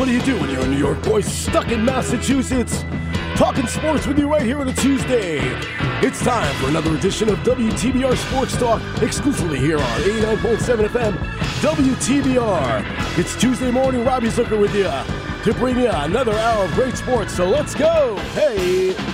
What do you do when you're a New York boy stuck in Massachusetts? Talking sports with you right here on a Tuesday. It's time for another edition of WTBR Sports Talk, exclusively here on 89.7 FM, WTBR. It's Tuesday morning, Robbie Zucker with you to bring you another hour of great sports. So let's go. Hey.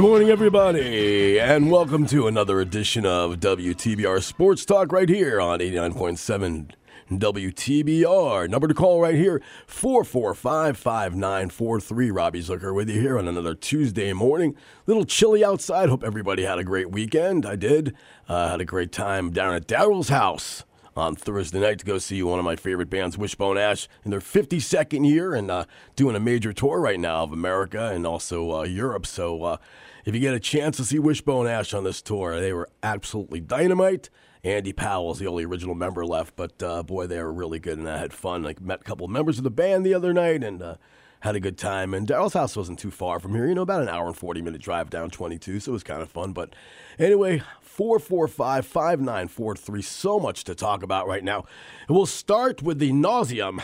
Good morning, everybody, and welcome to another edition of WTBR Sports Talk right here on 89.7 WTBR. Number to call right here 445 5943. Robbie Zucker with you here on another Tuesday morning. Little chilly outside. Hope everybody had a great weekend. I did. Uh, had a great time down at Daryl's house on Thursday night to go see one of my favorite bands, Wishbone Ash, in their 52nd year and uh, doing a major tour right now of America and also uh, Europe. So uh, if you get a chance to see Wishbone Ash on this tour, they were absolutely dynamite. Andy Powell is the only original member left, but uh, boy, they were really good and I had fun. Like met a couple of members of the band the other night and uh, had a good time. And Daryl's house wasn't too far from here, you know, about an hour and 40 minute drive down 22, so it was kind of fun. But anyway, 445 5943, so much to talk about right now. And we'll start with the nauseum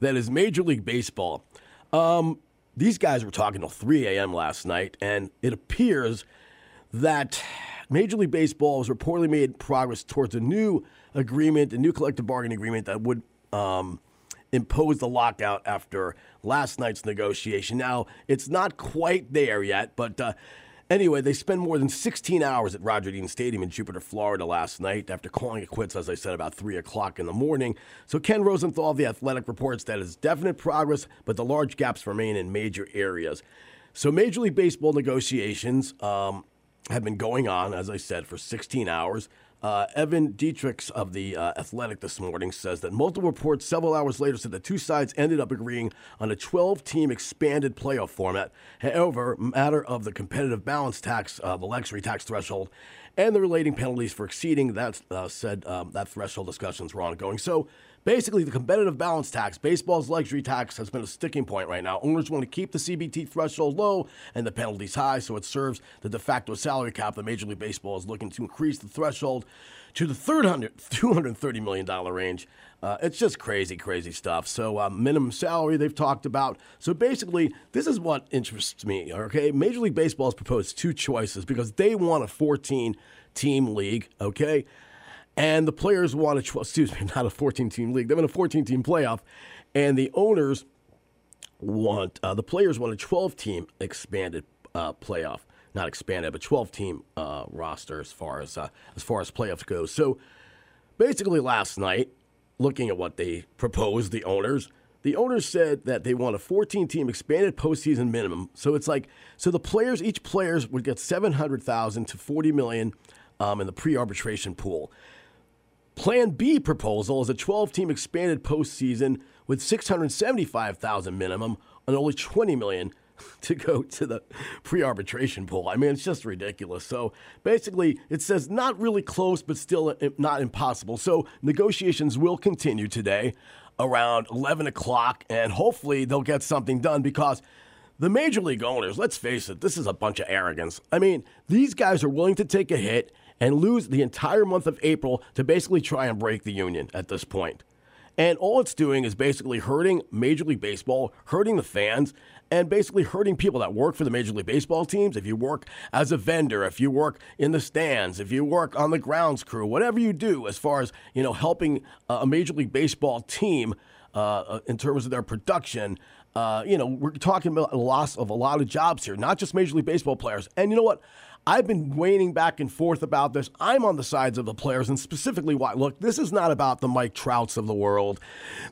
that is Major League Baseball. Um, these guys were talking till 3 a.m. last night, and it appears that Major League Baseball has reportedly made progress towards a new agreement, a new collective bargaining agreement that would um, impose the lockout after last night's negotiation. Now, it's not quite there yet, but uh, anyway, they spent more than 16 hours at Roger Dean Stadium in Jupiter, Florida last night after calling it quits, as I said, about 3 o'clock in the morning. So Ken Rosenthal of The Athletic reports that it's definite progress, but the large gaps remain in major areas. So Major League Baseball negotiations um, have been going on, as I said, for 16 hours. Uh, Evan Dietrichs of the uh, Athletic this morning says that multiple reports several hours later said the two sides ended up agreeing on a 12-team expanded playoff format. However, matter of the competitive balance tax, uh, the luxury tax threshold, and the relating penalties for exceeding that uh, said um, that threshold discussions were ongoing. So basically, the competitive balance tax, baseball's luxury tax, has been a sticking point right now. Owners want to keep the CBT threshold low and the penalties high, so it serves the de facto salary cap that Major League Baseball is looking to increase the threshold to the $230 million range. Uh, it's just crazy, crazy stuff. So, uh, minimum salary they've talked about. So, basically, this is what interests me, okay? Major League Baseball has proposed two choices because they want a 14 team league, okay? And the players want a, tw- excuse me, not a 14 team league. They want a 14 team playoff. And the owners want, uh, the players want a 12 team expanded uh, playoff. Not expanded, but 12 team uh, roster as far as, uh, as far as playoffs go. So basically, last night, looking at what they proposed, the owners, the owners said that they want a 14 team expanded postseason minimum. So it's like, so the players, each players would get 700,000 to 40 million um, in the pre arbitration pool. Plan B proposal is a 12 team expanded postseason with 675,000 minimum and only 20 million to go to the pre-arbitration pool. I mean, it's just ridiculous. So basically, it says not really close, but still uh, not impossible. So negotiations will continue today around 11 o'clock, and hopefully they'll get something done because the major league owners, let's face it, this is a bunch of arrogance. I mean, these guys are willing to take a hit and lose the entire month of April to basically try and break the union at this point. And all it's doing is basically hurting Major League Baseball, hurting the fans, and basically hurting people that work for the Major League Baseball teams. If you work as a vendor, if you work in the stands, if you work on the grounds crew, whatever you do as far as you know helping a Major League Baseball team uh, in terms of their production. Uh, you know, we're talking about a loss of a lot of jobs here, not just Major League Baseball players. And you know what? I've been waning back and forth about this. I'm on the sides of the players, and specifically why. Look, this is not about the Mike Trouts of the world.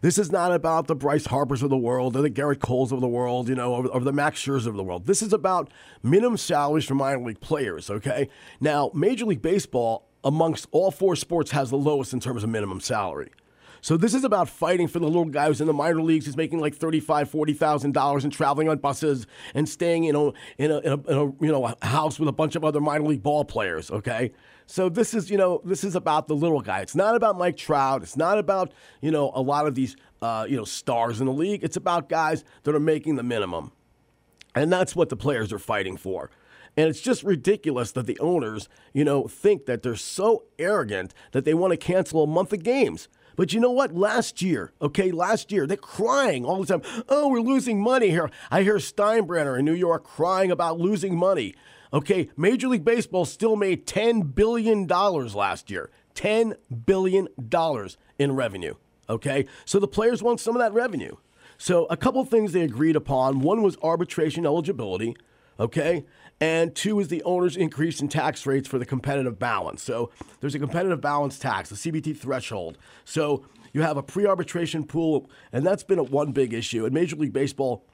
This is not about the Bryce Harpers of the world or the Gerrit Coles of the world, you know, or, or the Max Scherzer of the world. This is about minimum salaries for minor league players, okay? Now, Major League Baseball, amongst all four sports, has the lowest in terms of minimum salary. So this is about fighting for the little guy who's in the minor leagues who's making like thirty-five, forty thousand dollars and traveling on buses and staying, you know, in a, in a, in a you know a house with a bunch of other minor league ball players. Okay, so this is you know this is about the little guy. It's not about Mike Trout. It's not about you know a lot of these uh, you know stars in the league. It's about guys that are making the minimum, and that's what the players are fighting for. And it's just ridiculous that the owners, you know, think that they're so arrogant that they want to cancel a month of games. But you know what? Last year, okay, last year, they're crying all the time. Oh, we're losing money here. I hear Steinbrenner in New York crying about losing money. Okay, Major League Baseball still made $10 billion last year. $10 billion in revenue. Okay, so the players want some of that revenue. So a couple things they agreed upon. One was arbitration eligibility okay? And two is the owner's increase in tax rates for the competitive balance. So there's a competitive balance tax, the CBT threshold. So you have a pre arbitration pool, and that's been a one big issue. And Major League Baseball,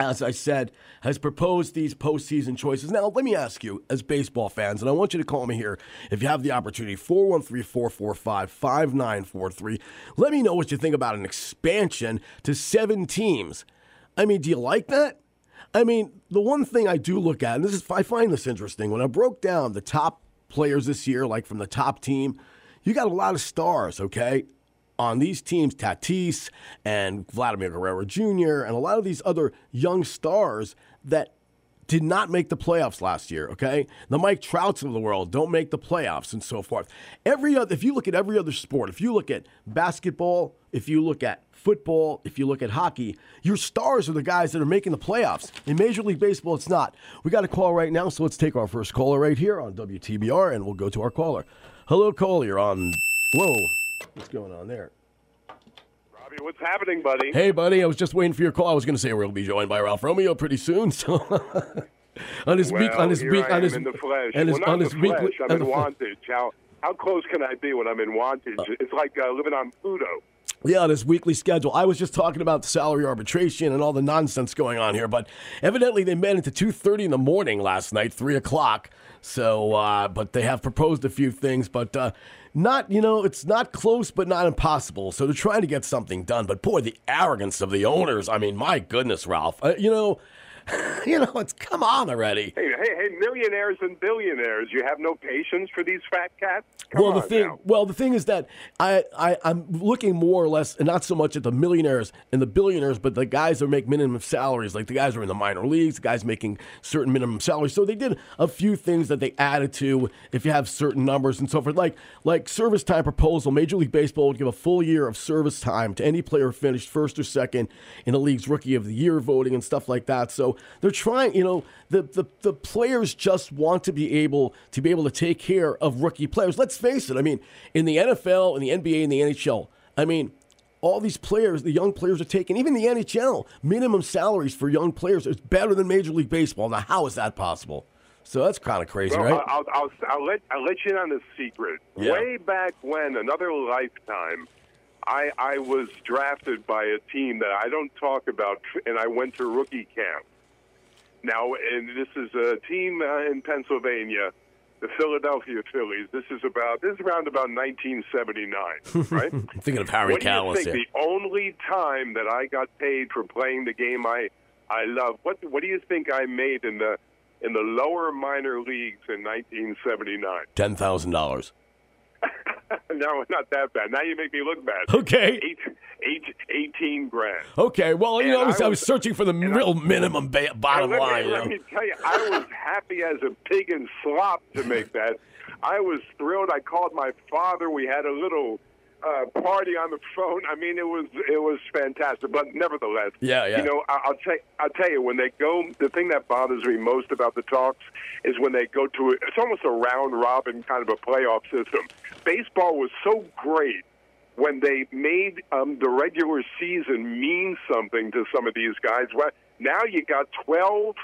as I said, has proposed these postseason choices. Now, let me ask you, as baseball fans, and I want you to call me here if you have the opportunity 413 445 5943. Let me know what you think about an expansion to seven teams. I mean, do you like that? I mean, the one thing I do look at, and this is I find this interesting, when I broke down the top players this year, like from the top team, you got a lot of stars, okay? On these teams, Tatis and Vladimir Guerrero Jr., and a lot of these other young stars that did not make the playoffs last year, okay? The Mike Trouts of the world don't make the playoffs and so forth. Every other, if you look at every other sport, if you look at basketball, if you look at football, if you look at hockey, your stars are the guys that are making the playoffs. In Major League Baseball, it's not. We got a call right now, so let's take our first caller right here on WTBR, and we'll go to our caller. Hello, caller. You're on. Whoa, what's going on there? Robbie, what's happening, buddy? Hey, buddy. I was just waiting for your call. I was going to say to be joined by Ralph Romeo pretty soon. So on his well, week, on his week, on his, in the flesh. and his, well, on his weekly. I'm in Wantage. How how close can I be when I'm in Wantage? it's like uh, living on Pluto. Yeah, this weekly schedule. I was just talking about salary arbitration and all the nonsense going on here, but evidently they met into two thirty in the morning last night, three o'clock. So, uh, but they have proposed a few things, but uh, not you know it's not close, but not impossible. So they're trying to get something done. But boy, the arrogance of the owners. I mean, my goodness, Ralph. Uh, you know, you know, it's come on already. Hey, hey, hey, millionaires and billionaires, you have no patience for these fat cats? Come well, the thing, now. well, the thing is that I, I, I'm looking more or less, and not so much at the millionaires and the billionaires, but the guys that make minimum salaries, like the guys who are in the minor leagues, the guys making certain minimum salaries. So they did a few things that they added to if you have certain numbers and so forth, like like service time proposal. Major League Baseball would give a full year of service time to any player who finished first or second in the league's Rookie of the Year voting and stuff like that. So they're trying, you know, the, the, the players just want to be able to be able to take care of rookie players. Let's face it. I mean, in the NFL, in the NBA, in the NHL, I mean, all these players, the young players are taking, even the NHL, minimum salaries for young players is better than Major League Baseball. Now, how is that possible? So that's kind of crazy, Well, right? I'll, I'll, I'll, let, I'll let you in on a secret. Yeah. Way back when, another lifetime, I, I was drafted by a team that I don't talk about, and I went to rookie camp. Now, and this is a team uh, in Pennsylvania, the Philadelphia Phillies. This is about this is around about 1979, right? I'm thinking of Harry what do you Kalas think? The only time that I got paid for playing the game I I love. What what do you think I made in the in the lower minor leagues in 1979? Ten thousand dollars. no, not that bad. Now you make me look bad. Okay. Eight, eight, 18 grand. Okay. Well, you And know, I was, I was searching for the and I- real minimum ba- bottom let line. Me, let know? me tell you, I was happy as a pig in slop to make that. I was thrilled. I called my father. We had a little uh, party on the phone. I mean, it was it was fantastic. But nevertheless, Yeah, yeah. You know, I, I'll tell I'll tell you when they go. The thing that bothers me most about the talks is when they go to it. It's almost a round robin kind of a playoff system. Baseball was so great when they made um, the regular season mean something to some of these guys. Well, now you got 12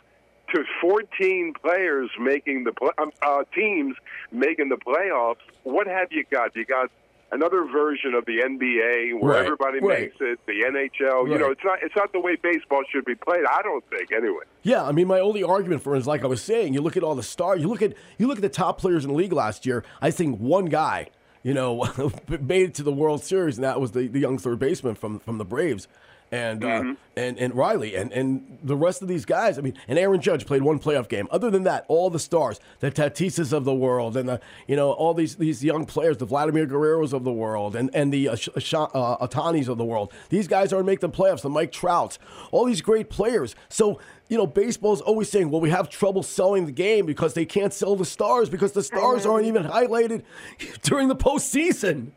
to 14 players making the pl- um, uh, teams making the playoffs. What have you got? You got another version of the NBA where Right, everybody right. makes it. The NHL. You know, it's not it's not the way baseball should be played. I don't think anyway. Yeah, I mean, my only argument for it is like I was saying. You look at all the stars. You look at you look at the top players in the league last year. I think one guy, you know, made it to the World Series, and that was the, the young third baseman from from the Braves, and uh, and and Riley, and and the rest of these guys. I mean, and Aaron Judge played one playoff game. Other than that, all the stars, the Tatisas of the world, and the you know all these these young players, the Vladimir Guerreros of the world, and and the uh, uh, Ohtanis of the world. These guys aren't making the playoffs. The Mike Trouts, all these great players. So you know, baseball's always saying, well, we have trouble selling the game because they can't sell the stars because the stars aren't even highlighted during the postseason.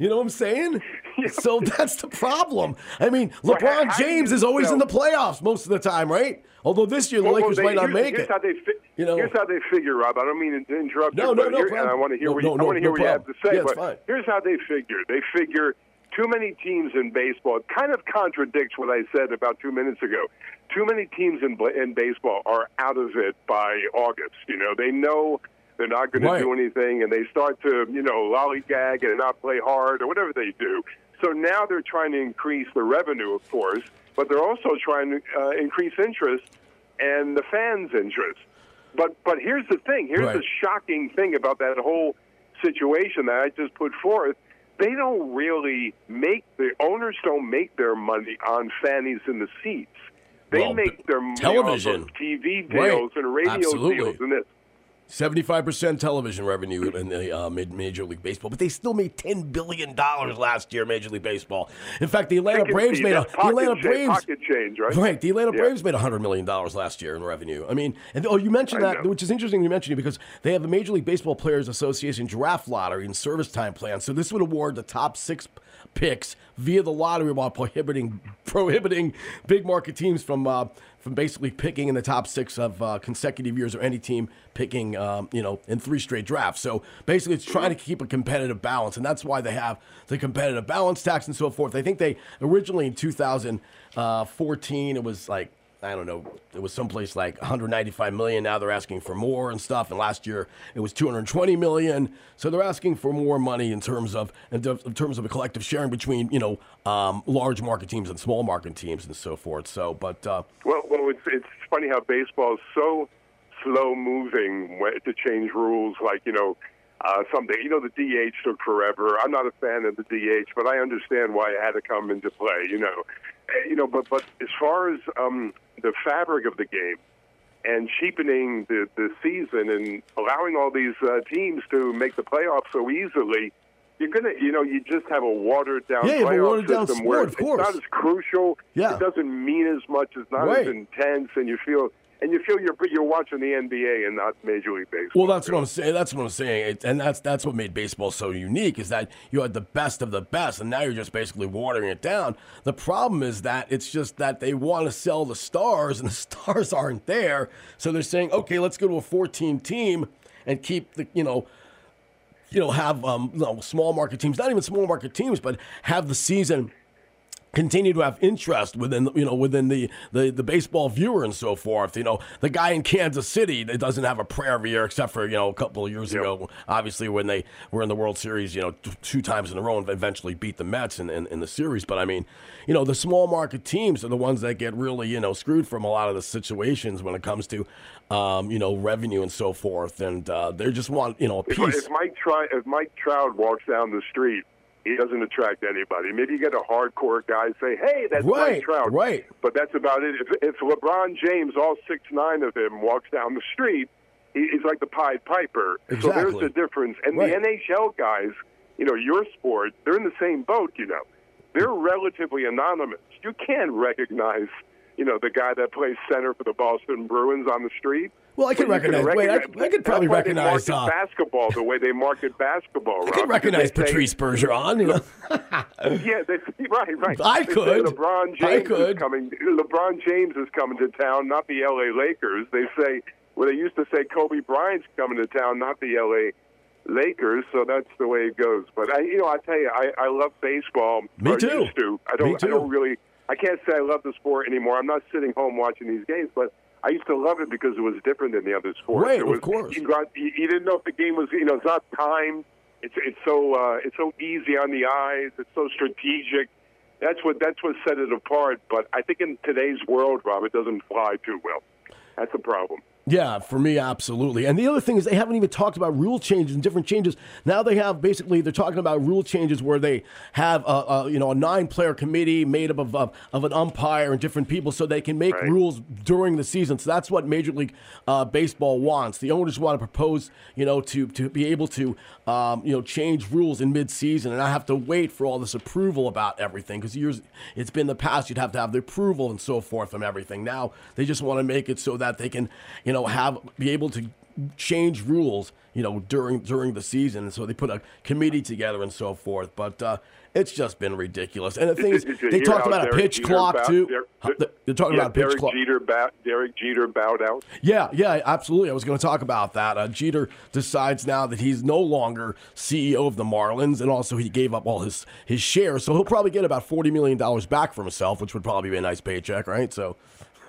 You know what I'm saying? So that's the problem. I mean, LeBron do James is always in the playoffs most of the time, right? Although this year the Well, well, Lakers they- might not make it. How they fi- You know? here's how they figure, Rob. I don't mean to interrupt No, you, no, but no here. I want to hear No, what, you, no, I want to hear what you have to say. Yeah, but fine. here's how they figure. They figure too many teams in baseball. It kind of contradicts what I said about two minutes ago. Too many teams in in baseball are out of it by August. You know, they know they're not going Right. to do anything, and they start to you know lollygag and not play hard or whatever they do. So now they're trying to increase the revenue, of course, but they're also trying to uh, increase interest and the fans' interest. But but here's the thing. Here's Right. the shocking thing about that whole situation that I just put forth. They don't really make the owners don't make their money on fannies in the seats. They Well, make their money television. off of TV Right. deals and radio Absolutely. deals and this. Seventy-five percent television revenue in the uh, Major League Baseball, but they still made ten billion dollars last year. Major League Baseball. In fact, the Atlanta Braves made a the Atlanta cha- Braves pocket change, right? Right, the Atlanta Yeah. Braves made hundred million dollars last year in revenue. I mean, and oh, you mentioned I that, know. which is interesting. You mentioned it because they have a Major League Baseball Players Association draft lottery and service time plan. So this would award the top six picks via the lottery while prohibiting prohibiting big market teams from uh, from basically picking in the top six of uh, consecutive years or any team picking um, you know in three straight drafts. So basically, it's trying to keep a competitive balance, and that's why they have the competitive balance tax and so forth. I think they originally in 2014 it was like I don't know. It was someplace like 195 million. Now they're asking for more and stuff. And last year it was 220 million. So they're asking for more money in terms of in ter- in terms of a collective sharing between you know um, large market teams and small market teams and so forth. So, but uh, Well, well, it's it's funny how baseball is so slow moving to change rules. Like you know, uh, something you know the DH took forever. I'm not a fan of the DH, but I understand why it had to come into play. You know, you know, but but as far as um, the fabric of the game and cheapening the the season and allowing all these uh, teams to make the playoffs so easily. You're gonna, you know, you just have a watered down Yeah, playoff watered down system sport, where it's not as crucial. Yeah. It doesn't mean as much. It's not Right. as intense, and you feel and you feel you're you're watching the NBA and not Major League Baseball. Well, that's what I'm saying. That's what I'm saying, it, and that's that's what made baseball so unique is that you had the best of the best, and now you're just basically watering it down. The problem is that it's just that they want to sell the stars, and the stars aren't there, so they're saying, okay, let's go to a 14 team and keep the you know. You know, have um, you know, small market teams, not even small market teams, but have the season continue to have interest within you know within the, the the baseball viewer and so forth. You know, the guy in Kansas City that doesn't have a prayer every year except for you know a couple of years Yep. ago, obviously when they were in the World Series, you know, t- two times in a row and eventually beat the Mets in, in, in the series. But I mean, you know, the small market teams are the ones that get really you know screwed from a lot of the situations when it comes to um, you know revenue and so forth, and uh, they just want you know a piece. if Mike if Mike Trout walks down the street, he doesn't attract anybody. Maybe you get a hardcore guy say, "Hey, that's Right, Mike Trout," right. But that's about it. If, if LeBron James, all six nine of him, walks down the street, he, he's like the Pied Piper. So there's the difference. And Right. the NHL guys, you know, your sport, they're in the same boat. You know, they're relatively anonymous. You can't recognize, you know, the guy that plays center for the Boston Bruins on the street. Well, I can But you recognize- wait, I- I could probably recognize, uh, basketball the way they market basketball. I Rob, can recognize because they say- Patrice Bergeron. You know? yeah, they, right, right. I They could. LeBron I James could. is coming. LeBron James is coming to town, not the L.A. Lakers. They say well, they used to say Kobe Bryant's coming to town, not the L.A. Lakers. So that's the way it goes. But I, you know, I tell you, I, I love baseball. Me too. I don't. Me too. I don't really. I can't say I love the sport anymore. I'm not sitting home watching these games, but I used to love it because it was different than the other sports. Right, it of was, course. You, got, you, you didn't know if the game was, you know, it's not timed. It's it's so uh, it's so easy on the eyes. It's so strategic. That's what that's what set it apart. But I think in today's world, Rob, it doesn't fly too well. That's a problem. Yeah, for me, absolutely. And the other thing is, they haven't even talked about rule changes and different changes. Now they have basically they're talking about rule changes where they have a, a you know a nine player committee made up of, of of an umpire and different people, so they can make Right. rules during the season. So that's what Major League uh, Baseball wants. The owners want to propose you know to to be able to um, you know change rules in mid season, and I have to wait for all this approval about everything because years it's been the past you'd have to have the approval and so forth from everything. Now they just want to make it so that they can you know have be able to change rules you know during during the season and so they put a committee together and so forth but uh, it's just been ridiculous and the thing is they talked about a pitch Jeter clock bowed- too Der- Huh, they're talking yeah, about a pitch Derek clock Jeter, bow, Derek Jeter bowed out. yeah, yeah, absolutely. I was going to talk about that. Uh, Jeter decides now that he's no longer CEO of the Marlins, and also he gave up all his his shares, so he'll probably get about forty million dollars back for himself, which would probably be a nice paycheck, right? So.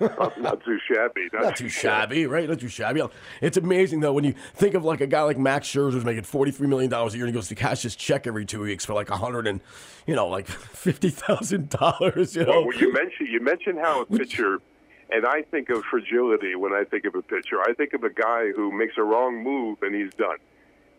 not too shabby. Not, Not too shabby, right? Not too shabby. It's amazing though when you think of like a guy like Max Scherzer who's making forty three million dollars a year and he goes to cash his check every two weeks for like a hundred and you know like fifty thousand dollars. You know, Well, you mentioned you mentioned how a pitcher, and I think of fragility when I think of a pitcher. I think of a guy who makes a wrong move and he's done.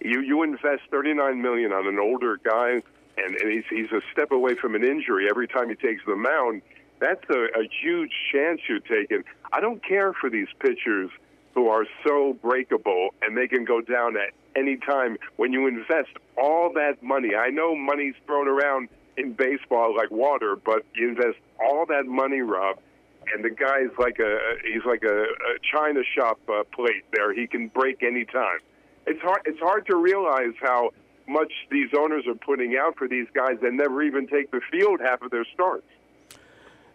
You you invest thirty nine million on an older guy, and, and he's he's a step away from an injury every time he takes the mound. That's a, a huge chance you're taking. I don't care for these pitchers who are so breakable and they can go down at any time. When you invest all that money, I know money's thrown around in baseball like water, but you invest all that money, Rob, and the guy's like a he's like a, a china shop uh, plate there. He can break any time. It's hard. It's hard to realize how much these owners are putting out for these guys that never even take the field half of their starts.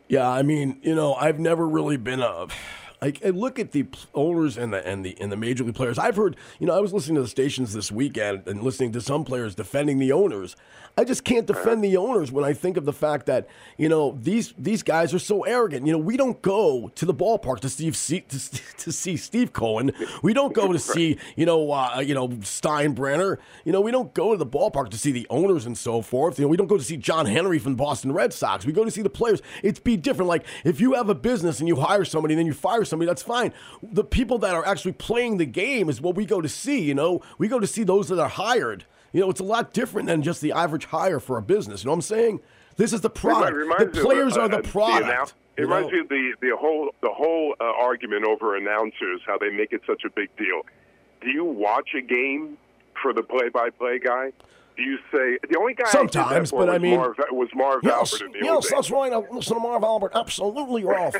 Yeah, I mean, you know, I've never really been a. I, I look at the owners and the and the and the major league players. I've heard, you know, I was listening to the stations this weekend and listening to some players defending the owners. I just can't defend the owners when I think of the fact that you know these these guys are so arrogant. You know, we don't go to the ballpark to see, to, to see Steve Cohen. We don't go to see you know uh, you know Steinbrenner. You know, we don't go to the ballpark to see the owners and so forth. You know, we don't go to see John Henry from Boston Red Sox. We go to see the players. It's be different. Like if you have a business and you hire somebody and then you fire somebody, that's fine. The people that are actually playing the game is what we go to see. You know, we go to see those that are hired. You know, it's a lot different than just the average hire for a business. You know what I'm saying? This is the product. The me of, players uh, are the uh, product. annou- it you reminds know? me of the the whole the whole uh, argument over announcers, how they make it such a big deal. Do you watch a game for the play-by-play guy? Do you say the only guy I Sometimes, for but I mean- Marv, was Marv Yes, Albert in the yes, that's right. I listen to Marv Albert. Absolutely, Ralph.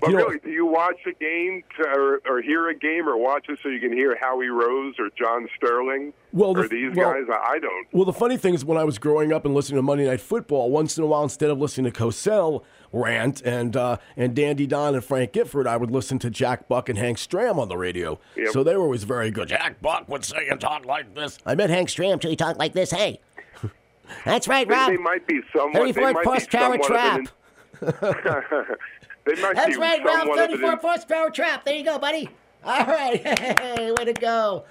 But you know- really, do you watch a game to, or, or hear a game or watch it so you can hear Howie Rose or John Sterling Well, or these well- guys? I I don't. Well, the funny thing is, when I was growing up and listening to Monday Night Football, once in a while, instead of listening to Cosell rant and uh, and Dandy Don and Frank Gifford, I would listen to Jack Buck and Hank Stram on the radio. Yep. So they were always very good. Jack Buck would say and talk like this. I met Hank Stram till he talked like this. Hey, that's right, Rob. they might be somewhat. Thirty They four might be somewhat trap. Of an, they might That's be right, Ralph. somewhat of an 34 horsepower trap. There you go, buddy. All right. Hey, way to go.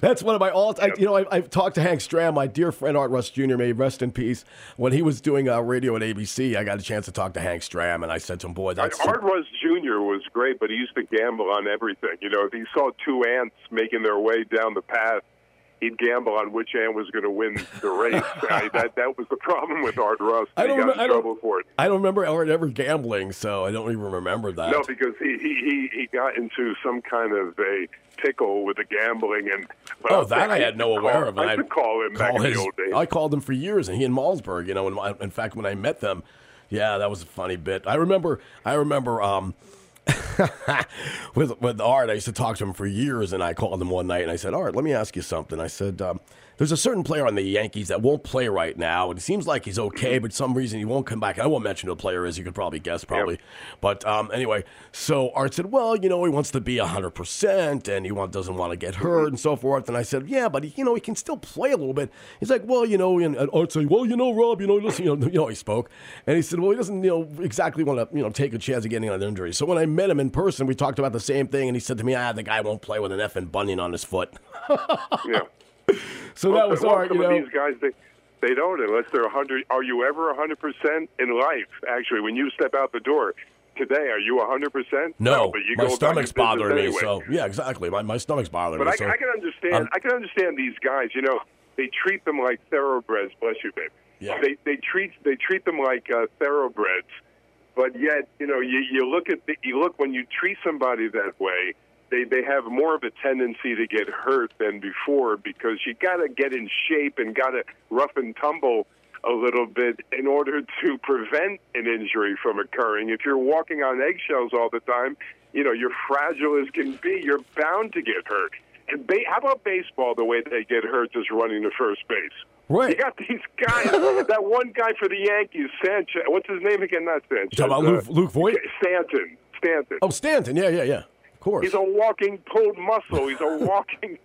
That's one of my all. I, you know, I, I've talked to Hank Stram, my dear friend Art Rust Jr. May he rest in peace. When he was doing uh, radio at ABC, I got a chance to talk to Hank Stram, and I said to him, "Boy, that's Art Rust Jr. was great, but he used to gamble on everything. You know, if he saw two ants making their way down the path, he'd gamble on which ant was going to win the race. I, that that was the problem with Art Rust. I don't got remem- in I don't-. I don't remember Art ever gambling, so I don't even remember that. No, because he, he, he, he got into some kind of a pickle with the gambling and. but Oh, that I had no aware call- of. I and used to call him back in his- the old days. I called him for years, and he in Malmsburg. You know, and in fact, when I met them, yeah, that was a funny bit. I remember. I remember. Um, with with Art, I used to talk to him for years, and I called him one night and I said, "Art, let me ask you something." I said, um, There's a certain player on the Yankees that won't play right now, and it seems like he's okay, but some reason he won't come back. I won't mention who the player is. You could probably guess, probably. But um, anyway, so Art said, "Well, you know, he wants to be hundred percent, and he want, doesn't want to get hurt and so forth." And I said, "Yeah, but he, you know, he can still play a little bit." He's like, "Well, you know," and, and Art said, "Well, you know, Rob, you know, listen, you know, you know," he spoke, and he said, "Well, he doesn't, you know, exactly want to, you know, take a chance of getting an injury." So when I met him in person, we talked about the same thing, and he said to me, "Ah, the guy won't play with an effing bunion on his foot." Yeah. So that was well, all right, some you of know. these guys, they, they don't unless they're 100. Are you ever 100% in life? Actually, when you step out the door today, are you 100%? No, but you my go stomach's bothering me. anyway. So yeah, exactly. My, my stomach's bothering me. But me. I, so, I can understand. um, I can understand these guys. You know, they treat them like thoroughbreds. Bless you, babe. Yeah. They they treat they treat them like uh, thoroughbreds. But yet, you know, you you look at the, you look when you treat somebody that way. They they have more of a tendency to get hurt than before because you got to get in shape and got to rough and tumble a little bit in order to prevent an injury from occurring. If you're walking on eggshells all the time, you know, you're fragile as can be. You're bound to get hurt. And ba- how about baseball? The way they get hurt is running to first base. Right. You got these guys. that one guy for the Yankees, Sanchez. What's his name again? Not Sanchez. Talking about uh, Luke, Luke Voit? Stanton. Stanton. Oh, Stanton. Yeah, yeah, yeah. Of course. He's a walking pulled muscle. He's a walking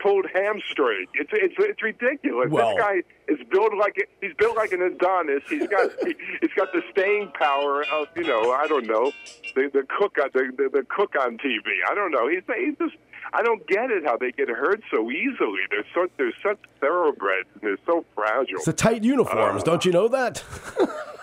pulled hamstring. It's it's it's ridiculous. Well- this guy is built like a, he's built like an Adonis. He's got he's got the staying power of you know I don't know the the cook on the, the the cook on TV. I don't know. He's he's just I don't get it how they get hurt so easily. They're so they're such thoroughbreds and they're so fragile. it's the tight uniforms. Uh, don't you know that?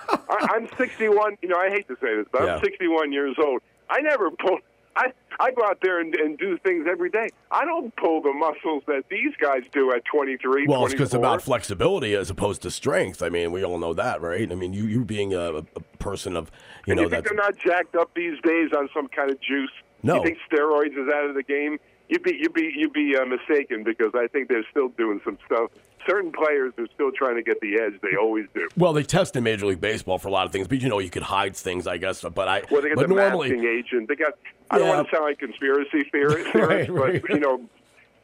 I, I'm 61. You know, I hate to say this, but Yeah. I'm 61 years old. I never pull. I I go out there and, and do things every day. I don't pull the muscles that these guys do at 23. well, it's because about flexibility as opposed to strength. I mean, we all know that, right? I mean, you you being a, a person of you And know you think they're not jacked up these days on some kind of juice? No. You think steroids is out of the game? You'd be you'd be you'd be uh, mistaken because I think they're still doing some stuff. Certain players are still trying to get the edge. They always do. well, they test in Major League Baseball for a lot of things, but you know, you could hide things, I guess. But I, Well, they got but the normally, masking agent. They got. I don't want to sound like conspiracy theorists, Right, but right. you know,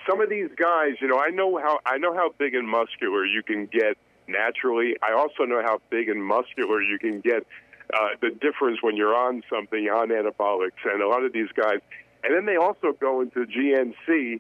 some of these guys. You know, I know how I know how big and muscular you can get naturally. I also know how big and muscular you can get. Uh, the difference when you're on something on anabolics, and a lot of these guys, and then they also go into GNC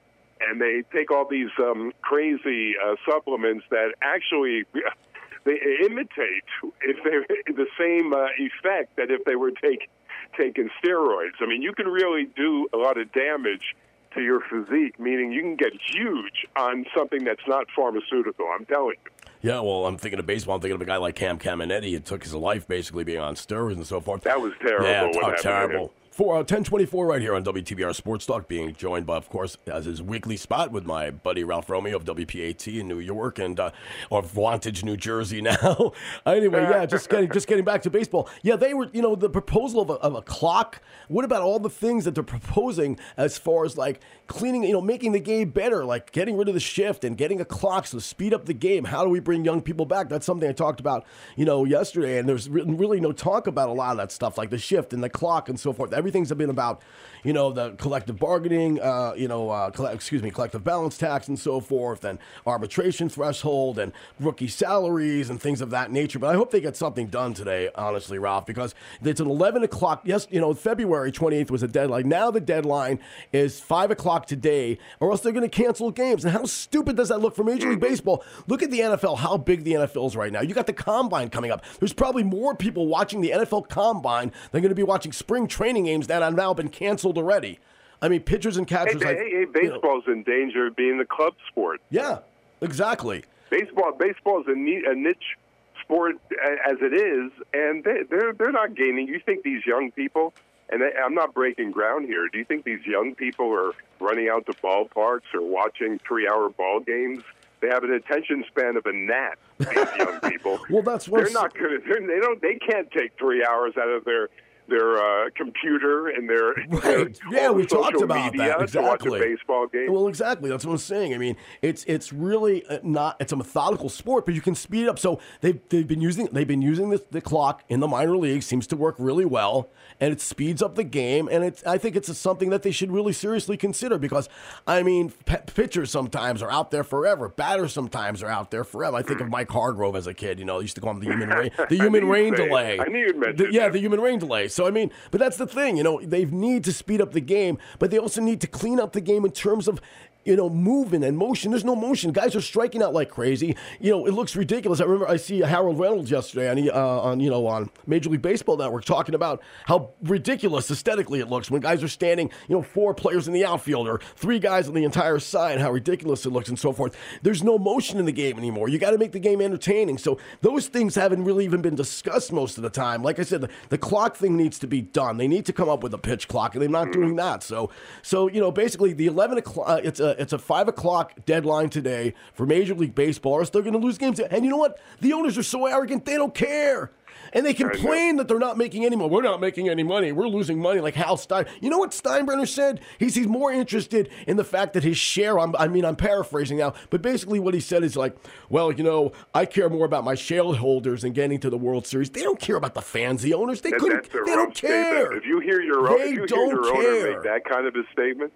and they take all these um, crazy uh, supplements that actually they imitate if they the same uh, effect that if they were take, taking steroids. I mean, you can really do a lot of damage to your physique, meaning you can get huge on something that's not pharmaceutical. I'm telling you. yeah. Well, I'm thinking of baseball. I'm thinking of a guy like Cam Caminiti. It took his life basically being on steroids and so forth. That was terrible. Yeah, oh, happened terrible. For uh, 1024 right here on WTBR Sports Talk, being joined by, of course, as his weekly spot with my buddy Ralph Romeo of WPAT in New York and uh, or Wantage, New Jersey now. anyway, yeah, just getting just getting back to baseball. Yeah, they were, you know, the proposal of a, of a clock. What about all the things that they're proposing as far as like cleaning, you know, making the game better, like getting rid of the shift and getting a clock to speed up the game? How do we bring young people back? That's something I talked about, you know, yesterday, and there's really no talk about a lot of that stuff, like the shift and the clock and so forth. Everything's been about, you know, the collective bargaining, uh, you know, uh, coll- excuse me, collective balance tax and so forth, and arbitration threshold and rookie salaries and things of that nature. But I hope they get something done today, honestly, Ralph, because it's an 11 o'clock. Yes, you know, February 28th was a deadline. Now the deadline is 5 o'clock today, or else they're going to cancel games. And how stupid does that look for Major League Baseball? Look at the NFL, how big the NFL is right now. You got the combine coming up. There's probably more people watching the NFL combine than going to be watching spring training games that have now been canceled already. I mean, pitchers and Hey, catchers. like, hey, hey, you know- in danger of being the club sport. yeah, exactly. Baseball, baseball is a, ni- a niche sport as it is, and they, they're they're not gaining. You think these young people? And I- I'm not breaking ground here. Do you think these young people are running out to ballparks or watching three-hour ball games? They have an attention span of a gnat. These young people. Well, that's what they're not good. They're, they don't. They can't take three hours out of their their uh, computer and their, their Yeah, we talked about that. a Exactly. baseball game. Well, exactly. That's what I'm saying. I mean, it's it's really uh, not. It's a methodical sport, but you can speed it up. So they've they've been using they've been using the, the clock in the minor leagues. Seems to work really well, and it speeds up the game. And it's I think it's something that they should really seriously consider because I mean, p- pitchers sometimes are out there forever. Batters sometimes are out there forever. I think of Mike Hargrove as a kid. You know, they used to call him the human rain the human rain say delay. I knew you'd mention The- yeah, the human rain delay. So I mean, but that's the thing, you know, they need to speed up the game, but they also need to clean up the game in terms of you know, movement and motion. There's no motion. Guys are striking out like crazy. You know, it looks ridiculous. I remember I see Harold Reynolds yesterday on, uh, on you know on Major League Baseball Network talking about how ridiculous aesthetically it looks when guys are standing. You know, four players in the outfield or three guys on the entire side. How ridiculous it looks and so forth. There's no motion in the game anymore. You got to make the game entertaining. So those things haven't really even been discussed most of the time. Like I said, the, the clock thing needs to be done. They need to come up with a pitch clock, and they're not doing that. So, so you know, basically the 11 o'clock. Uh, it's a it's a five o'clock deadline today for Major League Baseball, Are still going to lose games. And you know what? The owners are so arrogant; they don't care. And they complain that they're not making any money. We're not making any money. We're losing money, like Hal Stein. You know what Steinbrenner said? He's he's more interested in the fact that his share. I'm, I mean, I'm paraphrasing now, but basically what he said is like, well, you know, I care more about my shareholders than getting to the World Series. They don't care about the fans, the owners. They That- couldn't. They don't care. Statement. If you hear your own, They if you don't hear your owner make that kind of a statement,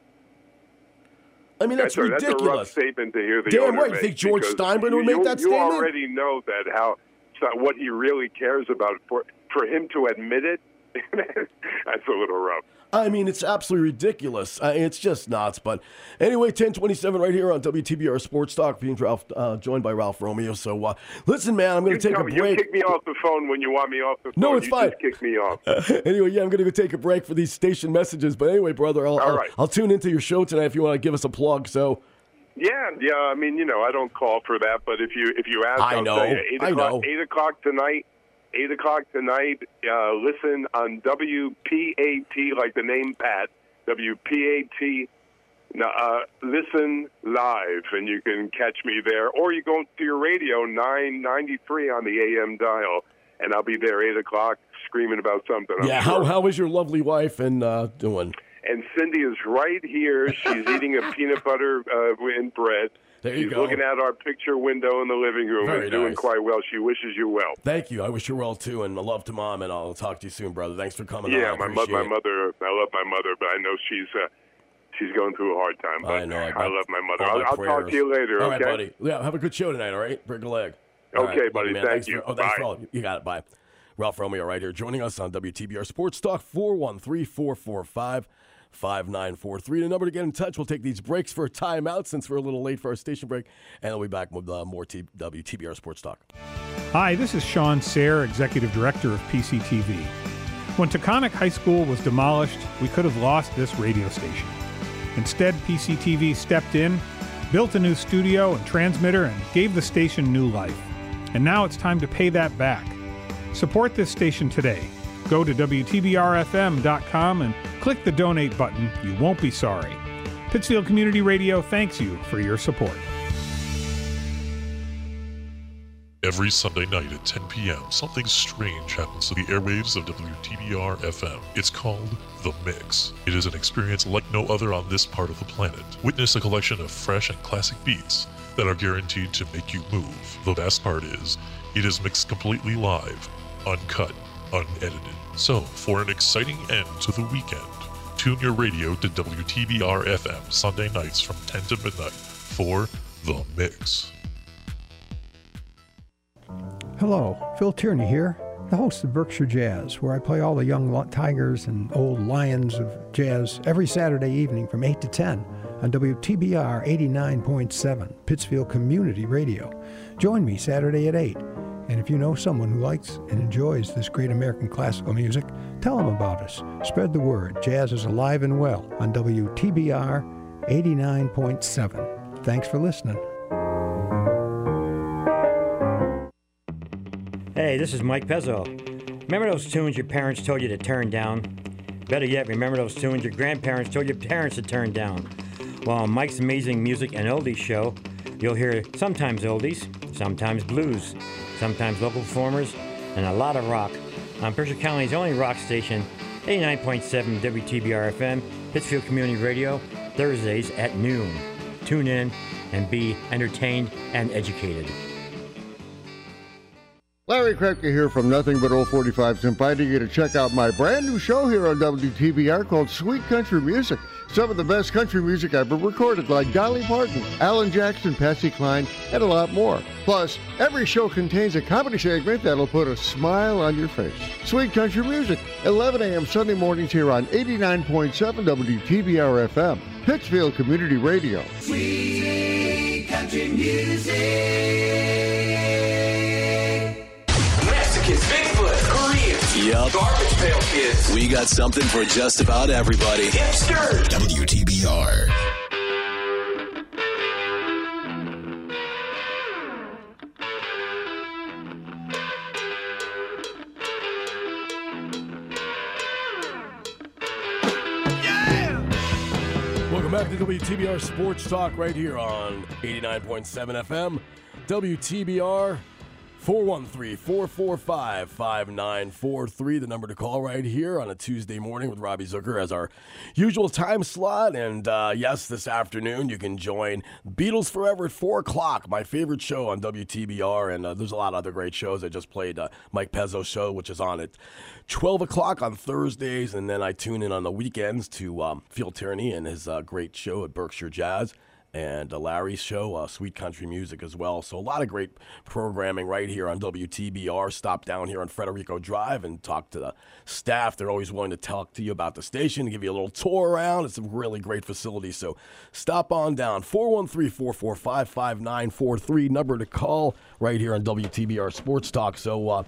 I mean, that's, a, that's a rough ridiculous. statement to hear the Damn right. You think George Steinbrenner would make you- that you statement? You already know that how what he really cares about for for him to admit it. that's a little rough. I mean, it's absolutely ridiculous. Uh, it's just nuts. But anyway, 1027 right here on WTBR Sports Talk, being Ralph, uh, joined by Ralph Romeo. So uh, listen, man, I'm going to take a me- you break. kick me off the phone when you want me off the phone. No, it's you fine. Just kick me off. anyway, yeah, I'm going to go take a break for these station messages. But anyway, brother, I'll, I'll, right. I'll tune into your show tonight if you want to give us a plug. So Yeah, yeah. I mean, you know, I don't call for that, but if you if you ask, I know, you, eight I o'clock, know. Eight o'clock tonight. Eight o'clock tonight. Uh, listen on WPAT, like the name Pat. WPAT. Now, uh, listen live, and you can catch me there, or you go to your radio nine ninety three on the AM dial, and I'll be there eight o'clock screaming about something. I'm yeah, sure. how how is your lovely wife and uh, doing? And Cindy is right here. She's eating a peanut butter uh, and bread. There you She's go. looking out our picture window in the living room Very and doing nice. quite well. She wishes you well. Thank you. I wish you well too, and love to mom, and I'll talk to you soon, brother. Thanks for coming on. Yeah, I my mother, my mother. I love my mother, but I know she's uh, she's going through a hard time. But I know. I, got love my mother. I'll, my I'll talk to you later. All okay, right, buddy. Yeah, have a good show tonight. All right, break a leg. All Okay, right, buddy. man. Thank Thanks you. For, oh, thanks Bye. for all. You got it. Bye. Ralph Romeo right here joining us on WTBR Sports Talk 413-445 5943. The number to get in touch. We'll take these breaks for a timeout since we're a little late for our station break, and we'll be back with uh, more T- WTBR Sports Talk. Hi, this is Sean Sayre, Executive Director of PCTV. When Taconic High School was demolished, we could have lost this radio station. Instead, PCTV stepped in, built a new studio and transmitter, and gave the station new life. And now it's time to pay that back. Support this station today. Go to WTBRFM.com and click the donate button. You won't be sorry. Pittsfield Community Radio thanks you for your support. Every Sunday night at 10 p.m., something strange happens to the airwaves of WTBR FM. It's called The Mix. It is an experience like no other on this part of the planet. Witness a collection of fresh and classic beats that are guaranteed to make you move. The best part is, it is mixed completely live, uncut, unedited. So, for an exciting end to the weekend, tune your radio to WTBR FM Sunday nights from 10 to midnight for The Mix. Hello, Phil Tierney here, the host of Berkshire Jazz, where I play all the young tigers and old lions of jazz every Saturday evening from 8 to 10 on WTBR 89.7, Pittsfield Community Radio. Join me Saturday at 8. And if you know someone who likes and enjoys this great American classical music, tell them about us. Spread the word. Jazz is alive and well on WTBR 89.7. Thanks for listening. Hey, this is Mike Pezzo. Remember those tunes your parents told you to turn down? Better yet, remember those tunes your grandparents told your parents to turn down? Well, on Mike's Amazing Music and Oldies show, you'll hear sometimes oldies, sometimes blues, sometimes local performers, and a lot of rock on Berkshire County's only rock station, 89.7 WTBR FM, Pittsfield Community Radio, Thursdays at noon. Tune in and be entertained and educated. Larry Krepke here from Nothing But Old 45s, inviting you to check out my brand new show here on WTBR called Sweet Country Music. Some of the best country music ever recorded, like Dolly Parton, Alan Jackson, Patsy Cline, and a lot more. Plus, every show contains a comedy segment that'll put a smile on your face. Sweet Country Music, 11 a.m. Sunday mornings here on 89.7 WTBR FM, Pittsfield Community Radio. Sweet country music. Yup. Garbage Pail Kids, We got something for just about everybody. hipsters. WTBR. Welcome back to WTBR Sports Talk right here on 89.7 FM. WTBR 413 445 5943, the number to call right here on a Tuesday morning with Robbie Zucker as our usual time slot. And uh, yes, this afternoon you can join Beatles Forever at 4 o'clock, my favorite show on WTBR. And uh, there's a lot of other great shows. I just played uh, Mike Pezzo's show, which is on at 12 o'clock on Thursdays. And then I tune in on the weekends to um, Phil Tierney and his uh, great show at Berkshire Jazz and uh, Larry's show, uh, Sweet Country Music as well. So a lot of great programming right here on WTBR. Stop down here on Federico Drive and talk to the staff. They're always willing to talk to you about the station, give you a little tour around. It's a really great facility. So stop on down. 413-445-5943, number to call right here on WTBR Sports Talk. So uh,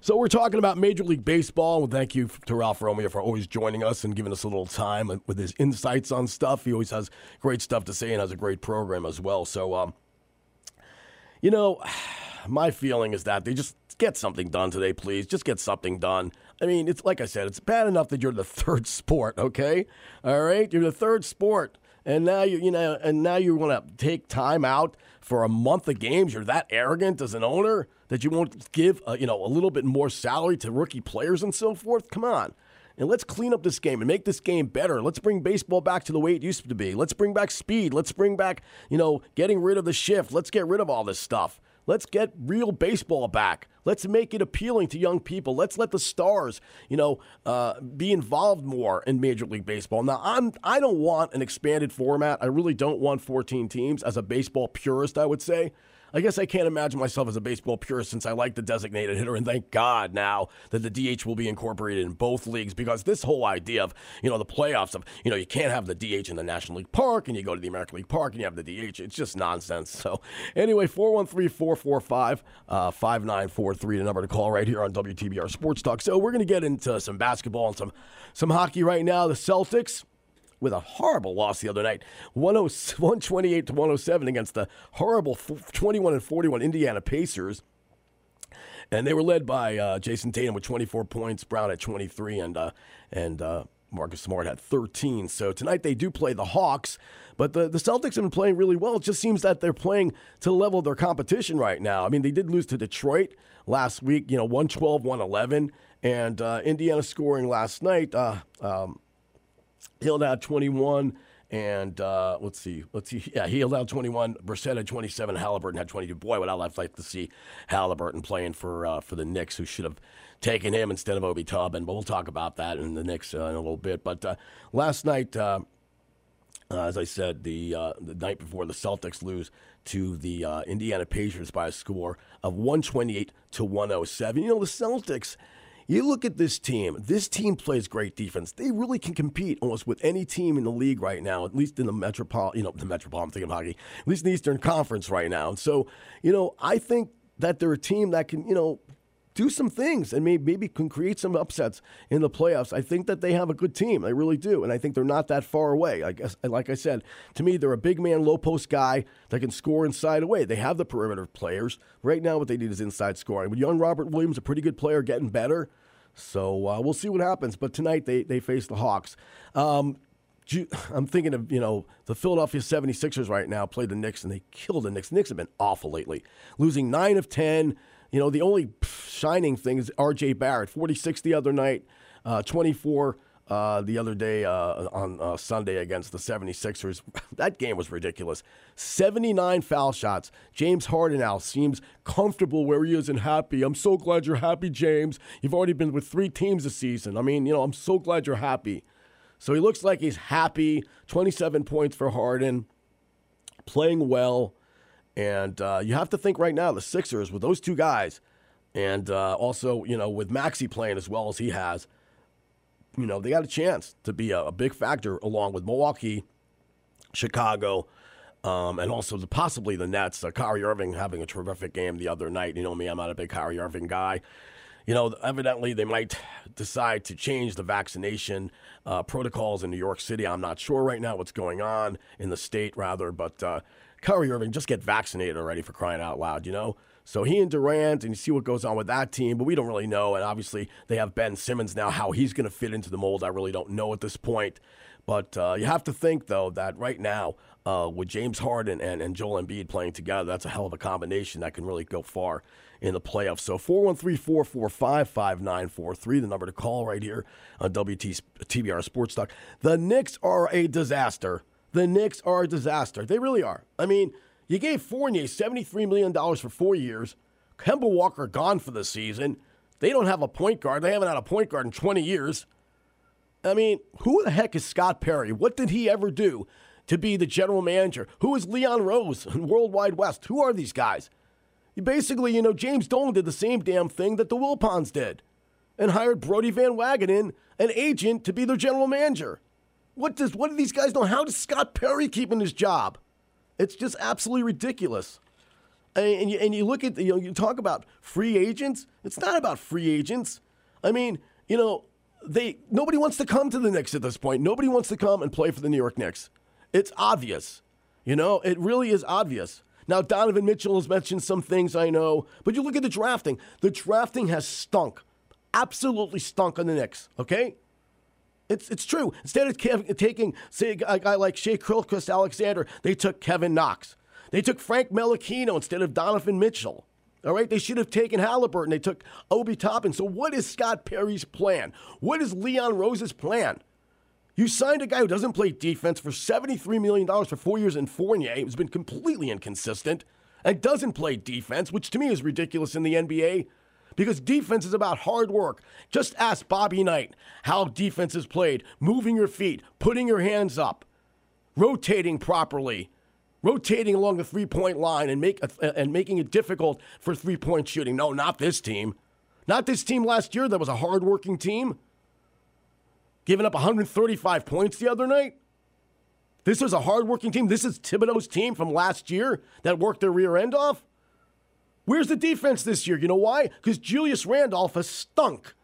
so we're talking about Major League Baseball. Well, thank you to Ralph Romeo for always joining us and giving us a little time with his insights on stuff. He always has great stuff to say and has a great program as well. So, um, you know, my feeling is that they just get something done today, please. Just get something done. I mean, it's like I said, it's bad enough that you're the third sport, okay? All right, you're the third sport, and now you you know, and now you want to take time out for a month of games. You're that arrogant as an owner that you won't give uh, you know a little bit more salary to rookie players and so forth. Come on. And let's clean up this game and make this game better. Let's bring baseball back to the way it used to be. Let's bring back speed. Let's bring back, you know, getting rid of the shift. Let's get rid of all this stuff. Let's get real baseball back. Let's make it appealing to young people. Let's let the stars, you know, uh, be involved more in Major League Baseball. Now, I'm I don't want an expanded format. I really don't want 14 teams. As a baseball purist, I would say. I guess I can't imagine myself as a baseball purist since I like the designated hitter, and thank God now that the DH will be incorporated in both leagues because this whole idea of, you know, the playoffs of, you know, you can't have the DH in the National League Park and you go to the American League Park and you have the DH. It's just nonsense. So, anyway, 413 445 5943, the number to call right here on WTBR Sports Talk. So, we're going to get into some basketball and some, some hockey right now. The Celtics with a horrible loss the other night, 10 128 to 107 against the horrible 21 and 41 Indiana Pacers. And they were led by uh, Jayson Tatum with 24 points, Brown at 23, and uh, and uh, Marcus Smart had 13. So tonight they do play the Hawks, but the, the Celtics have been playing really well. It just seems that they're playing to the level of their competition right now. I mean, they did lose to Detroit last week, you know, 112, 111, and uh, Indiana scoring last night. Uh, um, Hill had 21, and uh, let's see, let's see. Yeah, he allowed 21. Brissett had 27. Halliburton had 22. Boy, would I like to see Halliburton playing for uh, for the Knicks, who should have taken him instead of Obi Toppin. But we'll talk about that in the Knicks uh, in a little bit. But uh, last night. Uh, uh, as I said, the the night before the Celtics lose to the Indiana Pacers by a score of 128 to 107. You know, the Celtics, you look at this team, this team plays great defense. They really can compete almost with any team in the league right now, at least in the Metropolitan, you know, the Metropolitan, thinking of hockey, at least in the Eastern Conference right now. And so, you know, I think that they're a team that can, you know, do some things and maybe, maybe can create some upsets in the playoffs. I think that they have a good team. I really do. And I think they're not that far away. I guess, like I said, to me, they're a big man, low post guy that can score inside away. They have the perimeter players. Right now, what they need is inside scoring. But young Robert Williams, a pretty good player, getting better. So uh, we'll see what happens. But tonight, they, they face the Hawks. Um, I'm thinking of, you know, the Philadelphia 76ers right now play the Knicks, and they killed the Knicks. The Knicks have been awful lately, losing 9 of 10. You know, the only shining thing is R.J. Barrett, 46 the other night. uh, 24 uh, the other day uh, on uh, Sunday against the 76ers. that game was ridiculous. 79 foul shots. James Harden now seems comfortable where he is and happy. I'm so glad you're happy, James. You've already been with three teams this season. I mean, you know, I'm so glad you're happy. So he looks like he's happy. 27 points for Harden, playing well. And uh, you have to think right now, the Sixers, with those two guys, and uh, also, you know, with Maxey playing as well as he has, you know, they got a chance to be a, a big factor along with Milwaukee, Chicago, um, and also the, possibly the Nets. Uh, Kyrie Irving having a terrific game the other night. You know me, I'm not a big Kyrie Irving guy. You know, evidently they might decide to change the vaccination uh, protocols in New York City. I'm not sure right now what's going on in the state, rather, but uh, Kyrie Irving, just get vaccinated already for crying out loud, you know? So he and Durant, and you see what goes on with that team, but we don't really know. And obviously, they have Ben Simmons now. How he's going to fit into the mold, I really don't know at this point. But uh, you have to think, though, that right now, uh, with James Harden and, and Joel Embiid playing together, that's a hell of a combination that can really go far in the playoffs. So 413 445 5943, the number to call right here on WTBR Sports Talk. The Knicks are a disaster. The Knicks are a disaster. They really are. I mean, you gave Fournier $73 million for four years. Kemba Walker gone for the season. They don't have a point guard. They haven't had a point guard in 20 years. I mean, who the heck is Scott Perry? What did he ever do to be the general manager? Who is Leon Rose in Worldwide West? Who are these guys? Basically, you know, James Dolan did the same damn thing that the Wilpons did and hired Brodie Van Wagenen, an agent, to be their general manager. What does what do these guys know? How does Scott Perry keep in his job? It's just absolutely ridiculous. And, you, and you look at you know you talk about free agents. It's not about free agents. I mean, you know, they nobody wants to come to the Knicks at this point. Nobody wants to come and play for the New York Knicks. It's obvious. You know, it really is obvious. Now, Donovan Mitchell has mentioned some things I know, but you look at the drafting. The drafting has stunk. Absolutely stunk on the Knicks, okay? It's, it's true. Instead of Kev- taking, say, a guy like Shai Gilgeous-Alexander, they took Kevin Knox. They took Frank Melachino instead of Donovan Mitchell. All right, they should have taken Halliburton. They took Obi Toppin. So, what is Scott Perry's plan? What is Leon Rose's plan? You signed a guy who doesn't play defense for $73 million for four years in Fournier, who's been completely inconsistent, and doesn't play defense, which to me is ridiculous in the NBA because defense is about hard work. Just ask Bobby Knight how defense is played moving your feet, putting your hands up, rotating properly, rotating along the three point line and, make, and making it difficult for three point shooting. No, not this team. Not this team last year that was a hard working team giving up 135 points the other night. This is a hard-working team. This is Thibodeau's team from last year that worked their rear end off. Where's the defense this year? You know why? Because Julius Randolph has stunk.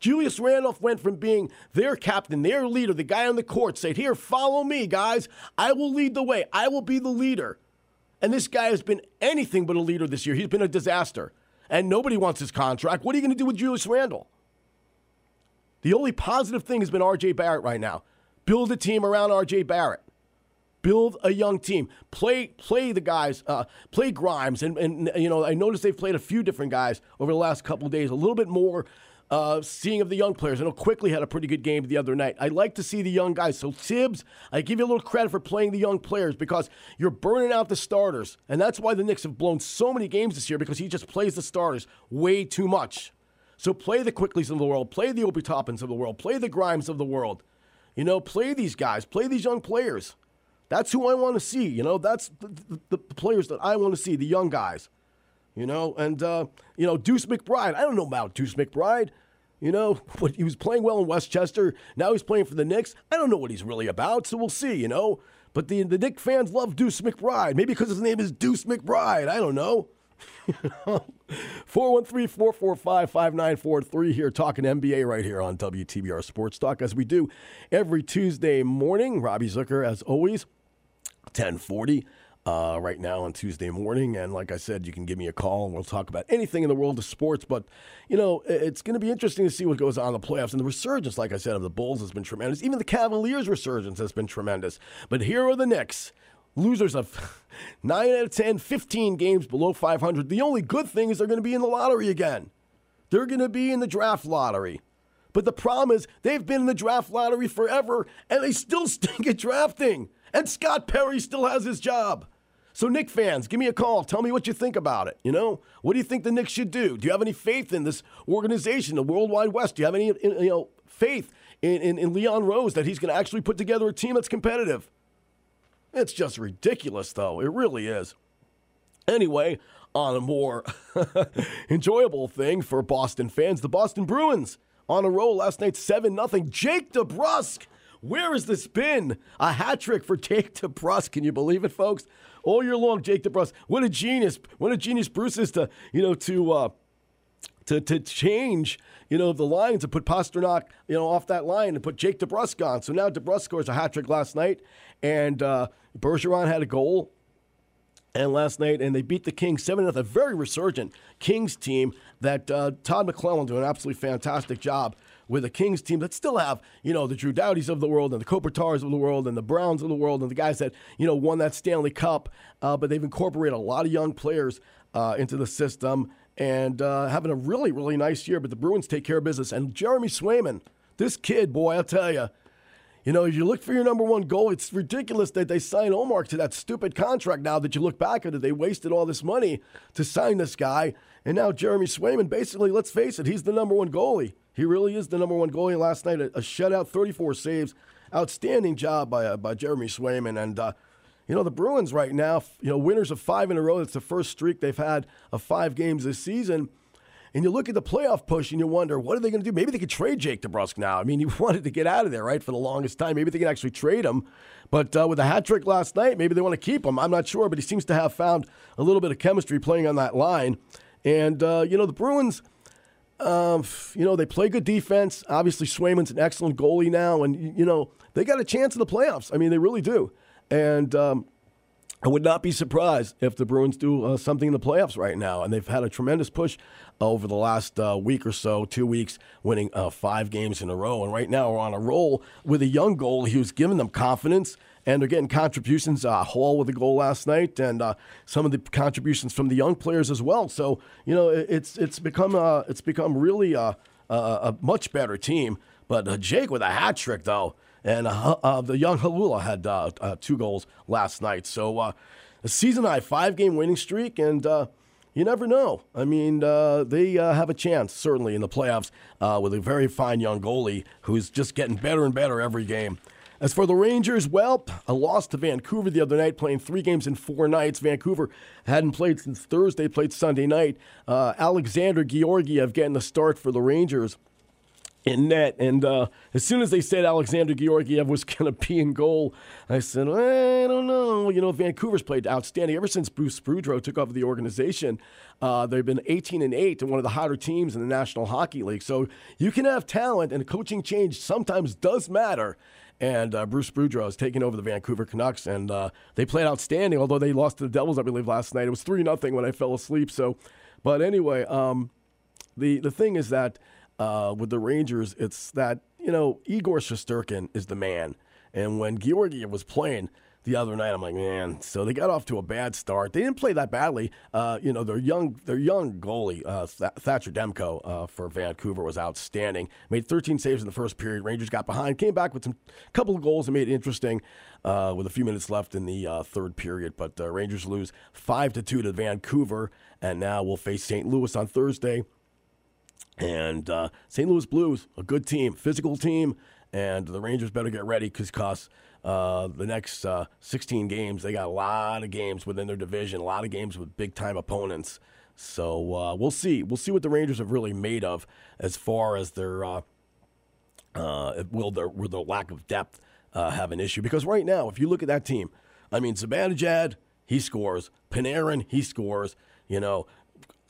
Julius Randolph went from being their captain, their leader, the guy on the court, said, Here, follow me, guys. I will lead the way. I will be the leader. And this guy has been anything but a leader this year. He's been a disaster. And nobody wants his contract. What are you going to do with Julius Randle? The only positive thing has been RJ Barrett right now. Build a team around RJ Barrett. Build a young team. Play play the guys. Uh, play Grimes, and and you know I noticed they've played a few different guys over the last couple days. A little bit more uh, seeing of the young players. I know Quickley had a pretty good game the other night. I like to see the young guys. So Thibs, I give you a little credit for playing the young players because you're burning out the starters, and that's why the Knicks have blown so many games this year because he just plays the starters way too much. So play the Quickleys of the world, play the Obi Toppins of the world, play the Grimes of the world. You know, play these guys, play these young players. That's who I want to see. You know, that's the, the, the players that I want to see, the young guys. You know, and uh, you know Deuce McBride. I don't know about Deuce McBride. You know, but he was playing well in Westchester. Now he's playing for the Knicks. I don't know what he's really about, so we'll see. You know, but the the Knick fans love Deuce McBride. Maybe because his name is Deuce McBride. I don't know. 413 445 5943 here, talking NBA right here on WTBR Sports Talk, as we do every Tuesday morning. Robbie Zucker, as always, 1040. Uh, right now on Tuesday morning. And like I said, you can give me a call and we'll talk about anything in the world of sports. But, you know, it's going to be interesting to see what goes on in the playoffs. And the resurgence, like I said, of the Bulls has been tremendous. Even the Cavaliers' resurgence has been tremendous. But here are the Knicks. Losers of 9 out of 10, 15 games below 500. The only good thing is they're going to be in the lottery again. They're going to be in the draft lottery. But the problem is they've been in the draft lottery forever and they still stink at drafting. And Scott Perry still has his job. So, Knick fans, give me a call. Tell me what you think about it. You know, what do you think the Knicks should do? Do you have any faith in this organization, the World Wide West? Do you have any you know faith in, in, in Leon Rose that he's going to actually put together a team that's competitive? It's just ridiculous, though. It really is. Anyway, on a more enjoyable thing for Boston fans, the Boston Bruins on a roll last night, 7 0. Jake DeBrusk, where has this been? A hat trick for Jake DeBrusk. Can you believe it, folks? All year long, Jake DeBrusk. What a genius. What a genius Bruce is to, you know, to, uh, to, to change, you know, the line to put Pastrnak, you know, off that line and put Jake DeBrusk on. So now DeBrusk scores a hat trick last night, and uh, Bergeron had a goal and last night, and they beat the Kings 7 0. A very resurgent Kings team that uh, Todd McLellan doing an absolutely fantastic job with a Kings team that still have, you know, the Drew Doughtys of the world and the Kopitar's of the world and the Browns of the world and the guys that, you know, won that Stanley Cup. Uh, but they've incorporated a lot of young players uh, into the system and uh, having a really, really nice year. But the Bruins take care of business. And Jeremy Swayman, this kid, boy, I'll tell you, you know, if you look for your number one goal. It's ridiculous that they signed Omar to that stupid contract now that you look back at it. They wasted all this money to sign this guy. And now Jeremy Swayman, basically, let's face it, he's the number one goalie. He really is the number one goalie. Last night, a, a shutout, 34 saves. Outstanding job by, uh, by Jeremy Swayman. And, uh, you know, the Bruins right now, you know, winners of five in a row. It's the first streak they've had of five games this season. And you look at the playoff push and you wonder, what are they going to do? Maybe they could trade Jake DeBrusk now. I mean, he wanted to get out of there, right, for the longest time. Maybe they can actually trade him. But uh, with a hat trick last night, maybe they want to keep him. I'm not sure, but he seems to have found a little bit of chemistry playing on that line. And, uh, you know, the Bruins, um, you know, they play good defense. Obviously, Swayman's an excellent goalie now. And, you know, they got a chance in the playoffs. I mean, they really do. And, um, I would not be surprised if the Bruins do uh, something in the playoffs right now. And they've had a tremendous push over the last uh, week or so, two weeks, winning uh, five games in a row. And right now we're on a roll with a young goalie who's given them confidence. And they're getting contributions. Uh, Hall with a goal last night, and uh, some of the contributions from the young players as well. So you know it, it's it's become uh, it's become really a, a, a much better team. But uh, Jake with a hat trick though, and uh, uh, the young Haula had uh, uh, two goals last night. So uh, a season high five game winning streak, and uh, you never know. I mean, uh, they uh, have a chance certainly in the playoffs uh, with a very fine young goalie who's just getting better and better every game. As for the Rangers, well, a loss to Vancouver the other night, playing three games in four nights. Vancouver hadn't played since Thursday, played Sunday night. Uh, Alexander Georgiev getting the start for the Rangers in net. And uh, as soon as they said Alexander Georgiev was going to be in goal, I said, I don't know. You know, Vancouver's played outstanding ever since Bruce Boudreau took over the organization. Uh, they've been 18 and 8 and one of the hotter teams in the National Hockey League. So you can have talent, and coaching change sometimes does matter. And uh, Bruce Boudreau has taking over the Vancouver Canucks, and uh, they played outstanding. Although they lost to the Devils, I believe, last night. It was three nothing when I fell asleep. So, but anyway, um, the the thing is that uh, with the Rangers, it's that you know Igor Shesterkin is the man, and when Georgiev was playing the other night, I'm like, man. So they got off to a bad start. They didn't play that badly. Uh, you know, their young their young goalie uh, Th- Thatcher Demko uh, for Vancouver was outstanding. Made 13 saves in the first period. Rangers got behind, came back with some couple of goals and made it interesting uh, with a few minutes left in the uh, third period. But uh, Rangers lose five to two to Vancouver, and now we'll face St. Louis on Thursday. And St. Louis Blues, a good team, physical team, and the Rangers better get ready because uh, the next uh, 16 games, they got a lot of games within their division, a lot of games with big time opponents. So uh, we'll see. We'll see what the Rangers have really made of as far as their uh, uh, will their will their lack of depth uh, have an issue? Because right now, if you look at that team, I mean, Zibanejad, he scores. Panarin, he scores. You know,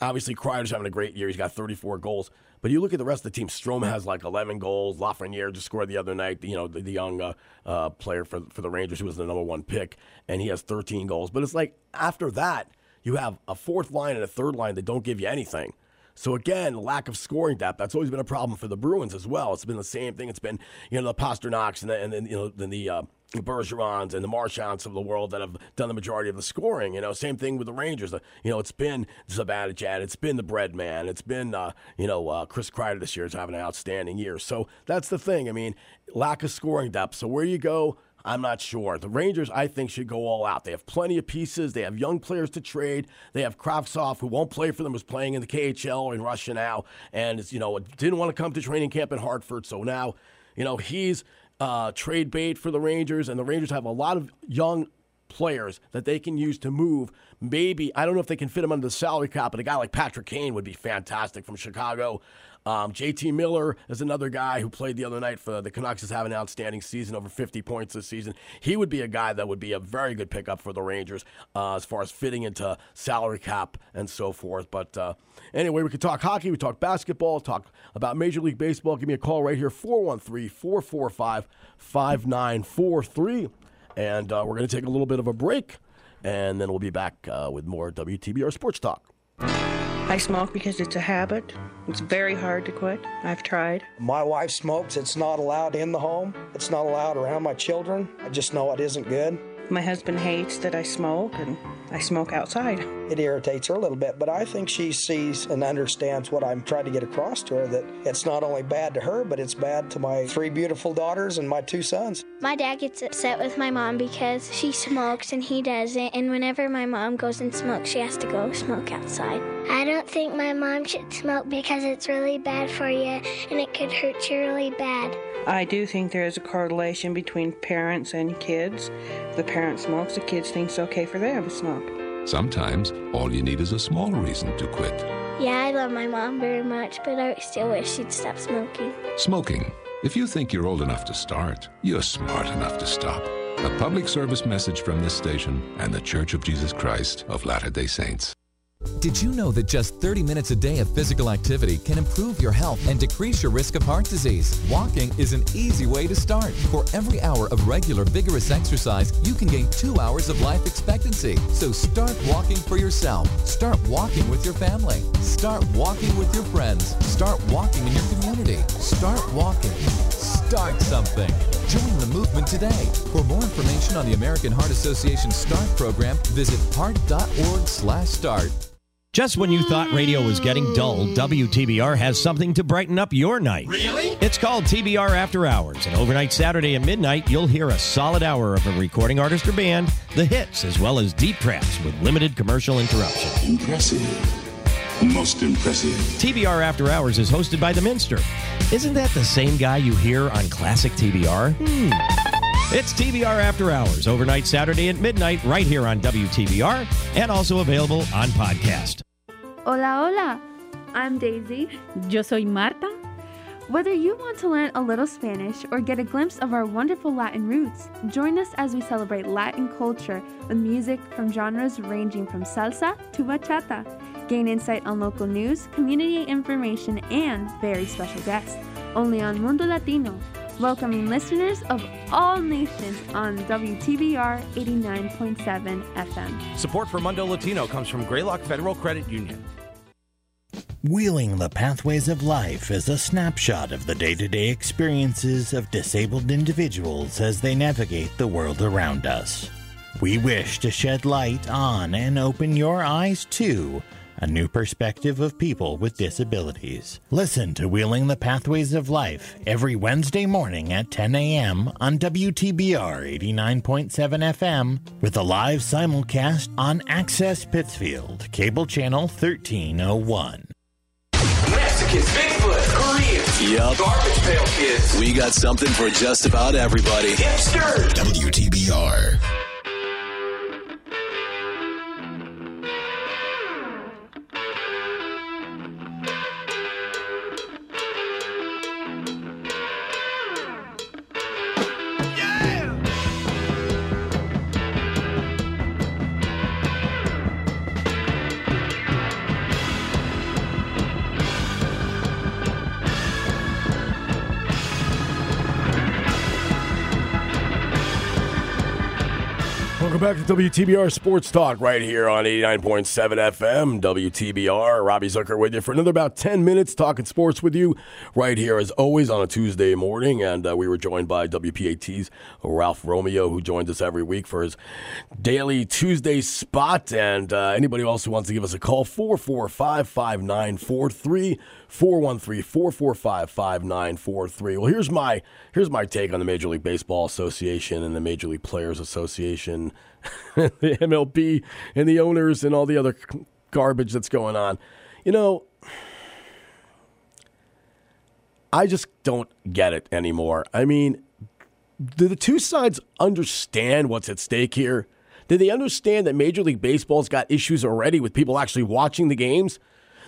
obviously Kreider's having a great year. He's got 34 goals. But you look at the rest of the team. Stroma has like 11 goals. Lafreniere just scored the other night. You know, the, the young uh, uh, player for for the Rangers who was the number one pick, and he has 13 goals. But it's like after that, you have a fourth line and a third line that don't give you anything. So again, lack of scoring depth. That's always been a problem for the Bruins as well. It's been the same thing. It's been you know the Pastrnaks and then and then you know then the uh, Bergerons and the Marchands of the world that have done the majority of the scoring. You know, same thing with the Rangers. You know, it's been Zibanejad, it's been the Bread Man, it's been uh, you know uh, Chris Kreider this year is having an outstanding year. So that's the thing. I mean, lack of scoring depth. So where you go. I'm not sure. The Rangers, I think, should go all out. They have plenty of pieces. They have young players to trade. They have Kravtsov, who won't play for them, who's playing in the KHL in Russia now, and you know didn't want to come to training camp in Hartford. So now, you know, he's uh, trade bait for the Rangers, and the Rangers have a lot of young players that they can use to move. Maybe I don't know if they can fit him under the salary cap, but a guy like Patrick Kane would be fantastic from Chicago. Um, JT Miller is another guy who played the other night for the Canucks. Is having an outstanding season, over 50 points this season. He would be a guy that would be a very good pickup for the Rangers uh, as far as fitting into salary cap and so forth. But uh, anyway, we could talk hockey, we talk basketball, talk about Major League Baseball. Give me a call right here, 413 445 5943. And uh, we're going to take a little bit of a break, and then we'll be back uh, with more WTBR Sports Talk. I smoke because it's a habit. It's very hard to quit. I've tried. My wife smokes. It's not allowed in the home. It's not allowed around my children. I just know it isn't good. My husband hates that I smoke, and I smoke outside. It irritates her a little bit, but I think she sees and understands what I'm trying to get across to her that it's not only bad to her, but it's bad to my three beautiful daughters and my two sons. My dad gets upset with my mom because she smokes and he doesn't, and whenever my mom goes and smokes, she has to go smoke outside. I don't think my mom should smoke because it's really bad for you and it could hurt you really bad. I do think there is a correlation between parents and kids. If the parent smokes, the kids think it's okay for them to smoke. Sometimes all you need is a small reason to quit. Yeah, I love my mom very much, but I still wish she'd stop smoking. Smoking. If you think you're old enough to start, you're smart enough to stop. A public service message from this station and the Church of Jesus Christ of Latter day Saints. Did you know that just 30 minutes a day of physical activity can improve your health and decrease your risk of heart disease? Walking is an easy way to start. For every hour of regular vigorous exercise, you can gain two hours of life expectancy. So start walking for yourself. Start walking with your family. Start walking with your friends. Start walking in your community. Start walking. Start something. Join the movement today. For more information on the American Heart Association START program, visit heart.org/start. Just when you thought radio was getting dull, WTBR has something to brighten up your night. Really? It's called TBR After Hours, and overnight Saturday at midnight, you'll hear a solid hour of a recording artist or band, the hits, as well as deep tracks with limited commercial interruption. Impressive. Most impressive. TBR After Hours is hosted by The Minster. Isn't that the same guy you hear on classic TBR? Hmm. It's TBR After Hours, overnight Saturday at midnight, right here on WTBR, and also available on podcast. Hola, hola. I'm Daisy. Yo soy Marta. Whether you want to learn a little Spanish or get a glimpse of our wonderful Latin roots, join us as we celebrate Latin culture with music from genres ranging from salsa to bachata. Gain insight on local news, community information, and very special guests. Only on Mundo Latino, welcoming listeners of all nations on WTBR 89.7 FM. Support for Mundo Latino comes from Greylock Federal Credit Union. Wheeling the Pathways of Life is a snapshot of the day to day experiences of disabled individuals as they navigate the world around us. We wish to shed light on and open your eyes to a new perspective of people with disabilities. Listen to Wheeling the Pathways of Life every Wednesday morning at 10 a.m. on WTBR 89.7 FM with a live simulcast on Access Pittsfield, cable channel 1301. Mexicans, Bigfoot, Koreans, Yup. Garbage Pail Kids, We got something for just about everybody. Hipsters, WTBR. Back to WTBR Sports Talk right here on 89.7 FM, WTBR. Robbie Zucker with you for another about 10 minutes talking sports with you right here as always on a Tuesday morning. And uh, we were joined by WPAT's Ralph Romeo, who joins us every week for his daily Tuesday spot. And uh, anybody else who wants to give us a call, 445 5943. 413-445-5943. Well, here's my here's my take on the Major League Baseball Association and the Major League Players Association, the MLB and the owners and all the other garbage that's going on. You know, I just don't get it anymore. I mean, do the two sides understand what's at stake here? Do they understand that Major League Baseball's got issues already with people actually watching the games?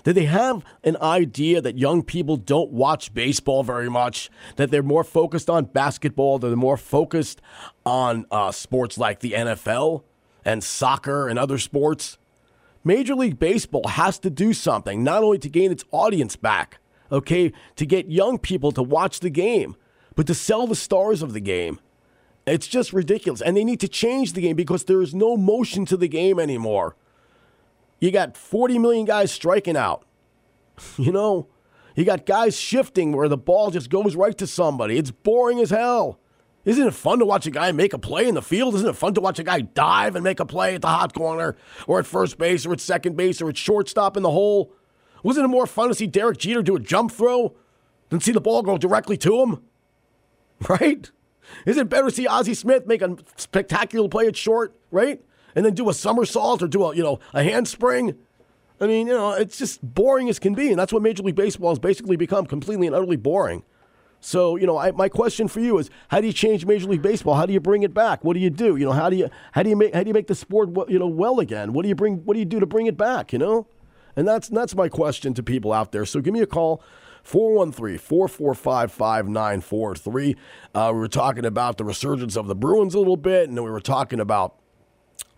Do they have an idea that young people don't watch baseball very much? That they're more focused on basketball, that they're more focused on uh, sports like the NFL and soccer and other sports? Major League Baseball has to do something, not only to gain its audience back, okay, to get young people to watch the game, but to sell the stars of the game. It's just ridiculous. And they need to change the game because there is no motion to the game anymore. You got 40 million guys striking out. You know, you got guys shifting where the ball just goes right to somebody. It's boring as hell. Isn't it fun to watch a guy make a play in the field? Isn't it fun to watch a guy dive and make a play at the hot corner or at first base or at second base or at shortstop in the hole? Wasn't it more fun to see Derek Jeter do a jump throw than see the ball go directly to him? Right? Isn't it better to see Ozzie Smith make a spectacular play at short, right? And then do a somersault or do a, you know, a handspring? I mean, you know, it's just boring as can be, and that's what Major League Baseball has basically become completely and utterly boring. So, you know, I, my question for you is: How do you change Major League Baseball? How do you bring it back? What do you do? You know, how do you how do you make how do you make the sport you know well again? What do you bring? What do you do to bring it back? You know, and that's that's my question to people out there. So, give me a call. 413 445 5943. Uh, We were talking about the resurgence of the Bruins a little bit, and then we were talking about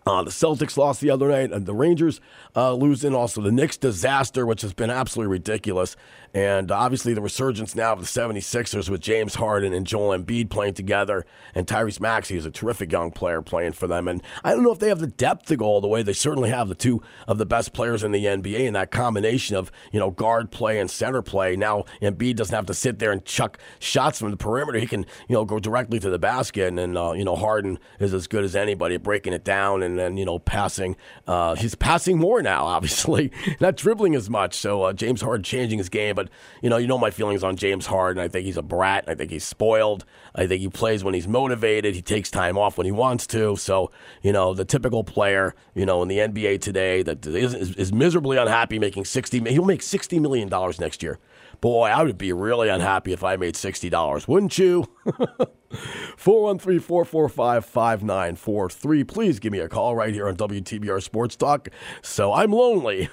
uh, the Celtics lost the other night, and the Rangers uh, losing. Also, the Knicks disaster, which has been absolutely ridiculous. And obviously, the resurgence now of the 76ers with James Harden and Joel Embiid playing together. And Tyrese Maxey is a terrific young player playing for them. And I don't know if they have the depth to go all the way. They certainly have the two of the best players in the NBA, and that combination of you know guard play and center play. Now Embiid doesn't have to sit there and chuck shots from the perimeter. He can you know go directly to the basket, and then uh, you know Harden is as good as anybody at breaking it down and then you know passing. Uh, he's passing more now, obviously, not dribbling as much. So uh, James Harden changing his game, but you know you know my feelings on James Harden. I think he's a brat. I think he's spoiled. I think he plays when he's motivated. He takes time off when he wants to. So you know the typical player, you know in the NBA today that is, is, is miserably unhappy making sixty. He'll make sixty million dollars next year. Boy, I would be really unhappy if I made $60, wouldn't you? 413 445 5943. Please give me a call right here on WTBR Sports Talk. So I'm lonely.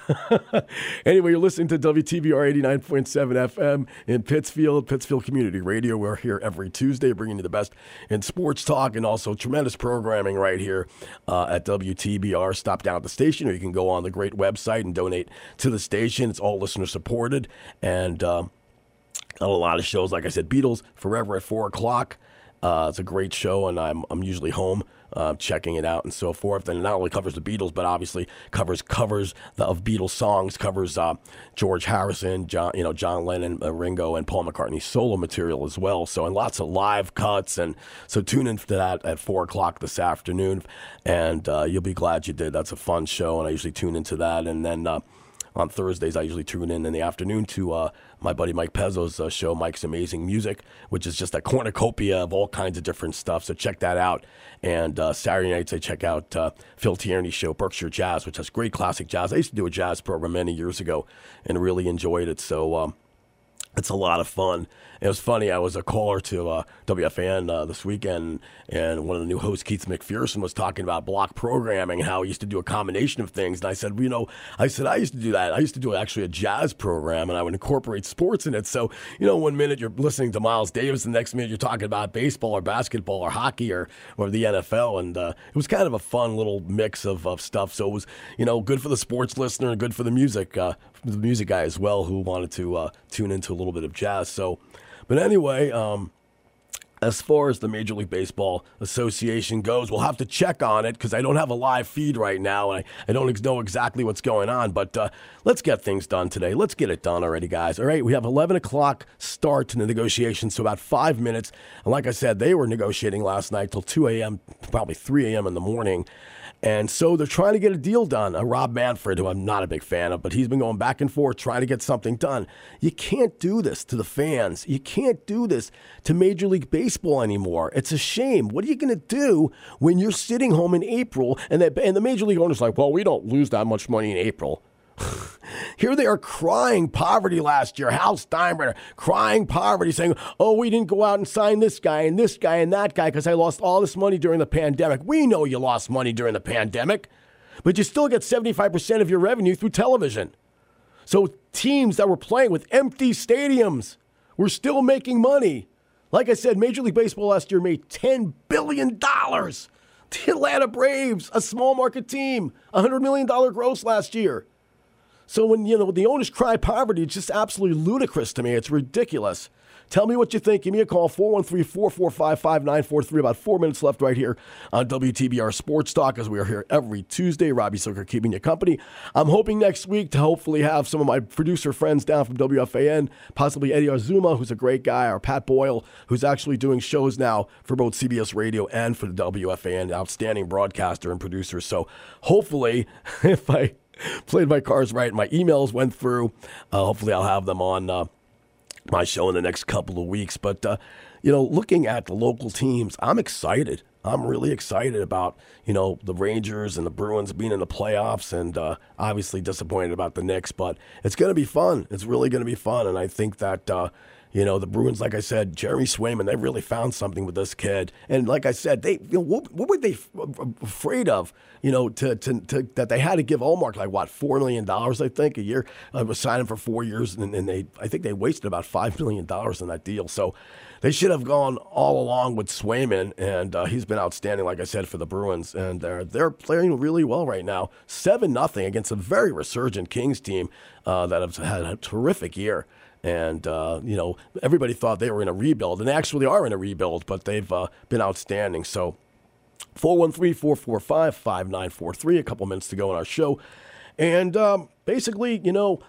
anyway, you're listening to WTBR 89.7 FM in Pittsfield, Pittsfield Community Radio. We're here every Tuesday bringing you the best in sports talk and also tremendous programming right here uh, at WTBR. Stop down at the station or you can go on the great website and donate to the station. It's all listener supported. And, Got a lot of shows, like I said, Beatles Forever at four o'clock. Uh, it's a great show, and I'm I'm usually home uh, checking it out and so forth. And it not only covers the Beatles, but obviously covers covers the, of Beatles songs, covers uh, George Harrison, John you know John Lennon, uh, Ringo, and Paul McCartney's solo material as well. So and lots of live cuts, and so tune in to that at four o'clock this afternoon, and uh, you'll be glad you did. That's a fun show, and I usually tune into that, and then. On Thursdays, I usually tune in in the afternoon to uh, my buddy Mike Pezzo's uh, show, Mike's Amazing Music, which is just a cornucopia of all kinds of different stuff. So check that out. And uh, Saturday nights, I check out uh, Phil Tierney's show, Berkshire Jazz, which has great classic jazz. I used to do a jazz program many years ago and really enjoyed it. So um, it's a lot of fun. It was funny. I was a caller to uh, WFAN uh, this weekend, and one of the new hosts, Keith McPherson, was talking about block programming and how he used to do a combination of things. And I said, you know, I said I used to do that. I used to do actually a jazz program, and I would incorporate sports in it. So, you know, one minute you're listening to Miles Davis, the next minute you're talking about baseball or basketball or hockey or or the NFL, and uh, it was kind of a fun little mix of, of stuff. So it was, you know, good for the sports listener and good for the music, uh, the music guy as well, who wanted to uh, tune into a little bit of jazz. So. But anyway, um, as far as the Major League Baseball Association goes, we'll have to check on it because I don't have a live feed right now and I, I don't know exactly what's going on. But uh, let's get things done today. Let's get it done already, guys. All right, we have 11 o'clock start to the negotiations, so about five minutes. And like I said, they were negotiating last night till 2 a.m., probably 3 a.m. in the morning. And so they're trying to get a deal done. Uh, Rob Manfred, who I'm not a big fan of, but he's been going back and forth trying to get something done. You can't do this to the fans. You can't do this to Major League Baseball anymore. It's a shame. What are you going to do when you're sitting home in April and, that, and the Major League owner's like, well, we don't lose that much money in April. Here they are crying poverty last year. Hal Steinbrenner crying poverty, saying, Oh, we didn't go out and sign this guy and this guy and that guy because I lost all this money during the pandemic. We know you lost money during the pandemic, but you still get 75% of your revenue through television. So teams that were playing with empty stadiums were still making money. Like I said, Major League Baseball last year made $10 billion. The Atlanta Braves, a small market team, $100 million gross last year. So when you know the owners cry poverty, it's just absolutely ludicrous to me. It's ridiculous. Tell me what you think. Give me a call, 413-445-5943. About four minutes left right here on WTBR Sports Talk as we are here every Tuesday. Robbie Zucker keeping you company. I'm hoping next week to hopefully have some of my producer friends down from WFAN, possibly Eddie Arzuma, who's a great guy, or Pat Boyle, who's actually doing shows now for both CBS Radio and for the WFAN, outstanding broadcaster and producer. So hopefully, if I played my cards right. My emails went through. Uh, hopefully, I'll have them on uh, my show in the next couple of weeks. But uh, you know, looking at the local teams, I'm excited. I'm really excited about you know the Rangers and the Bruins being in the playoffs, and uh, obviously disappointed about the Knicks. But it's going to be fun. It's really going to be fun, and I think that. Uh, you know, the Bruins, like I said, Jeremy Swayman, they really found something with this kid. And like I said, they, you know, what, what were they f- afraid of, you know, to, to, to, that they had to give Ullmark like, what, $4 million, I think, a year? I was signing for four years, and, and they, I think they wasted about $5 million in that deal. So they should have gone all along with Swayman, and uh, he's been outstanding, like I said, for the Bruins. And they're, they're playing really well right now. 7 nothing against a very resurgent Kings team uh, that have had a terrific year. And, uh, you know, everybody thought they were in a rebuild, and they actually are in a rebuild, but they've uh, been outstanding. So 413 445 5943, a couple minutes to go in our show. And um, basically, you know,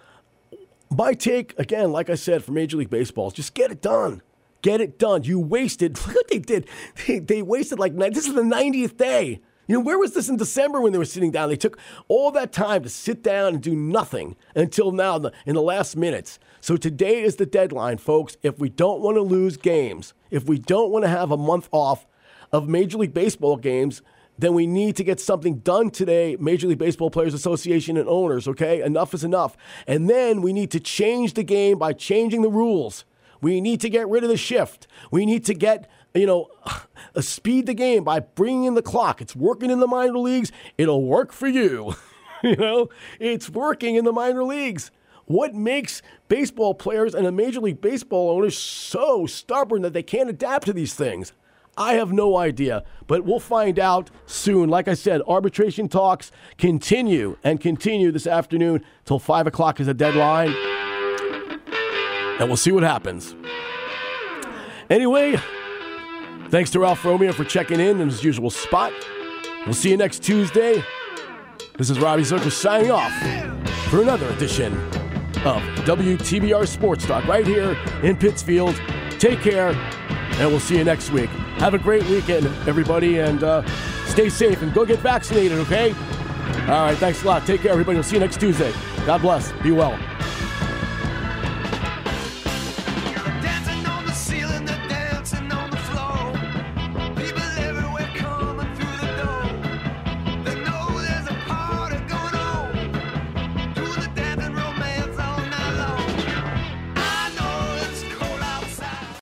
my take, again, like I said, for Major League Baseball, is just get it done. Get it done. You wasted, look what they did. They, they wasted like, this is the 90th day. You know, where was this in December when they were sitting down? They took all that time to sit down and do nothing until now in the last minutes. So today is the deadline, folks. If we don't want to lose games, if we don't want to have a month off of Major League Baseball games, then we need to get something done today, Major League Baseball Players Association and owners, okay? Enough is enough. And then we need to change the game by changing the rules. We need to get rid of the shift. We need to get, you know, uh, speed the game by bringing in the clock. It's working in the minor leagues. It'll work for you. you know, it's working in the minor leagues. What makes baseball players and a Major League Baseball owners so stubborn that they can't adapt to these things? I have no idea, but we'll find out soon. Like I said, arbitration talks continue and continue this afternoon till 5 o'clock is the deadline. And we'll see what happens. Anyway, thanks to Ralph Romeo for checking in in his usual spot. We'll see you next Tuesday. This is Robbie Zucker signing off for another edition of WTBR Sports Talk right here in Pittsfield. Take care, and we'll see you next week. Have a great weekend, everybody, and uh, stay safe and go get vaccinated, okay? All right, thanks a lot. Take care, everybody. We'll see you next Tuesday. God bless. Be well.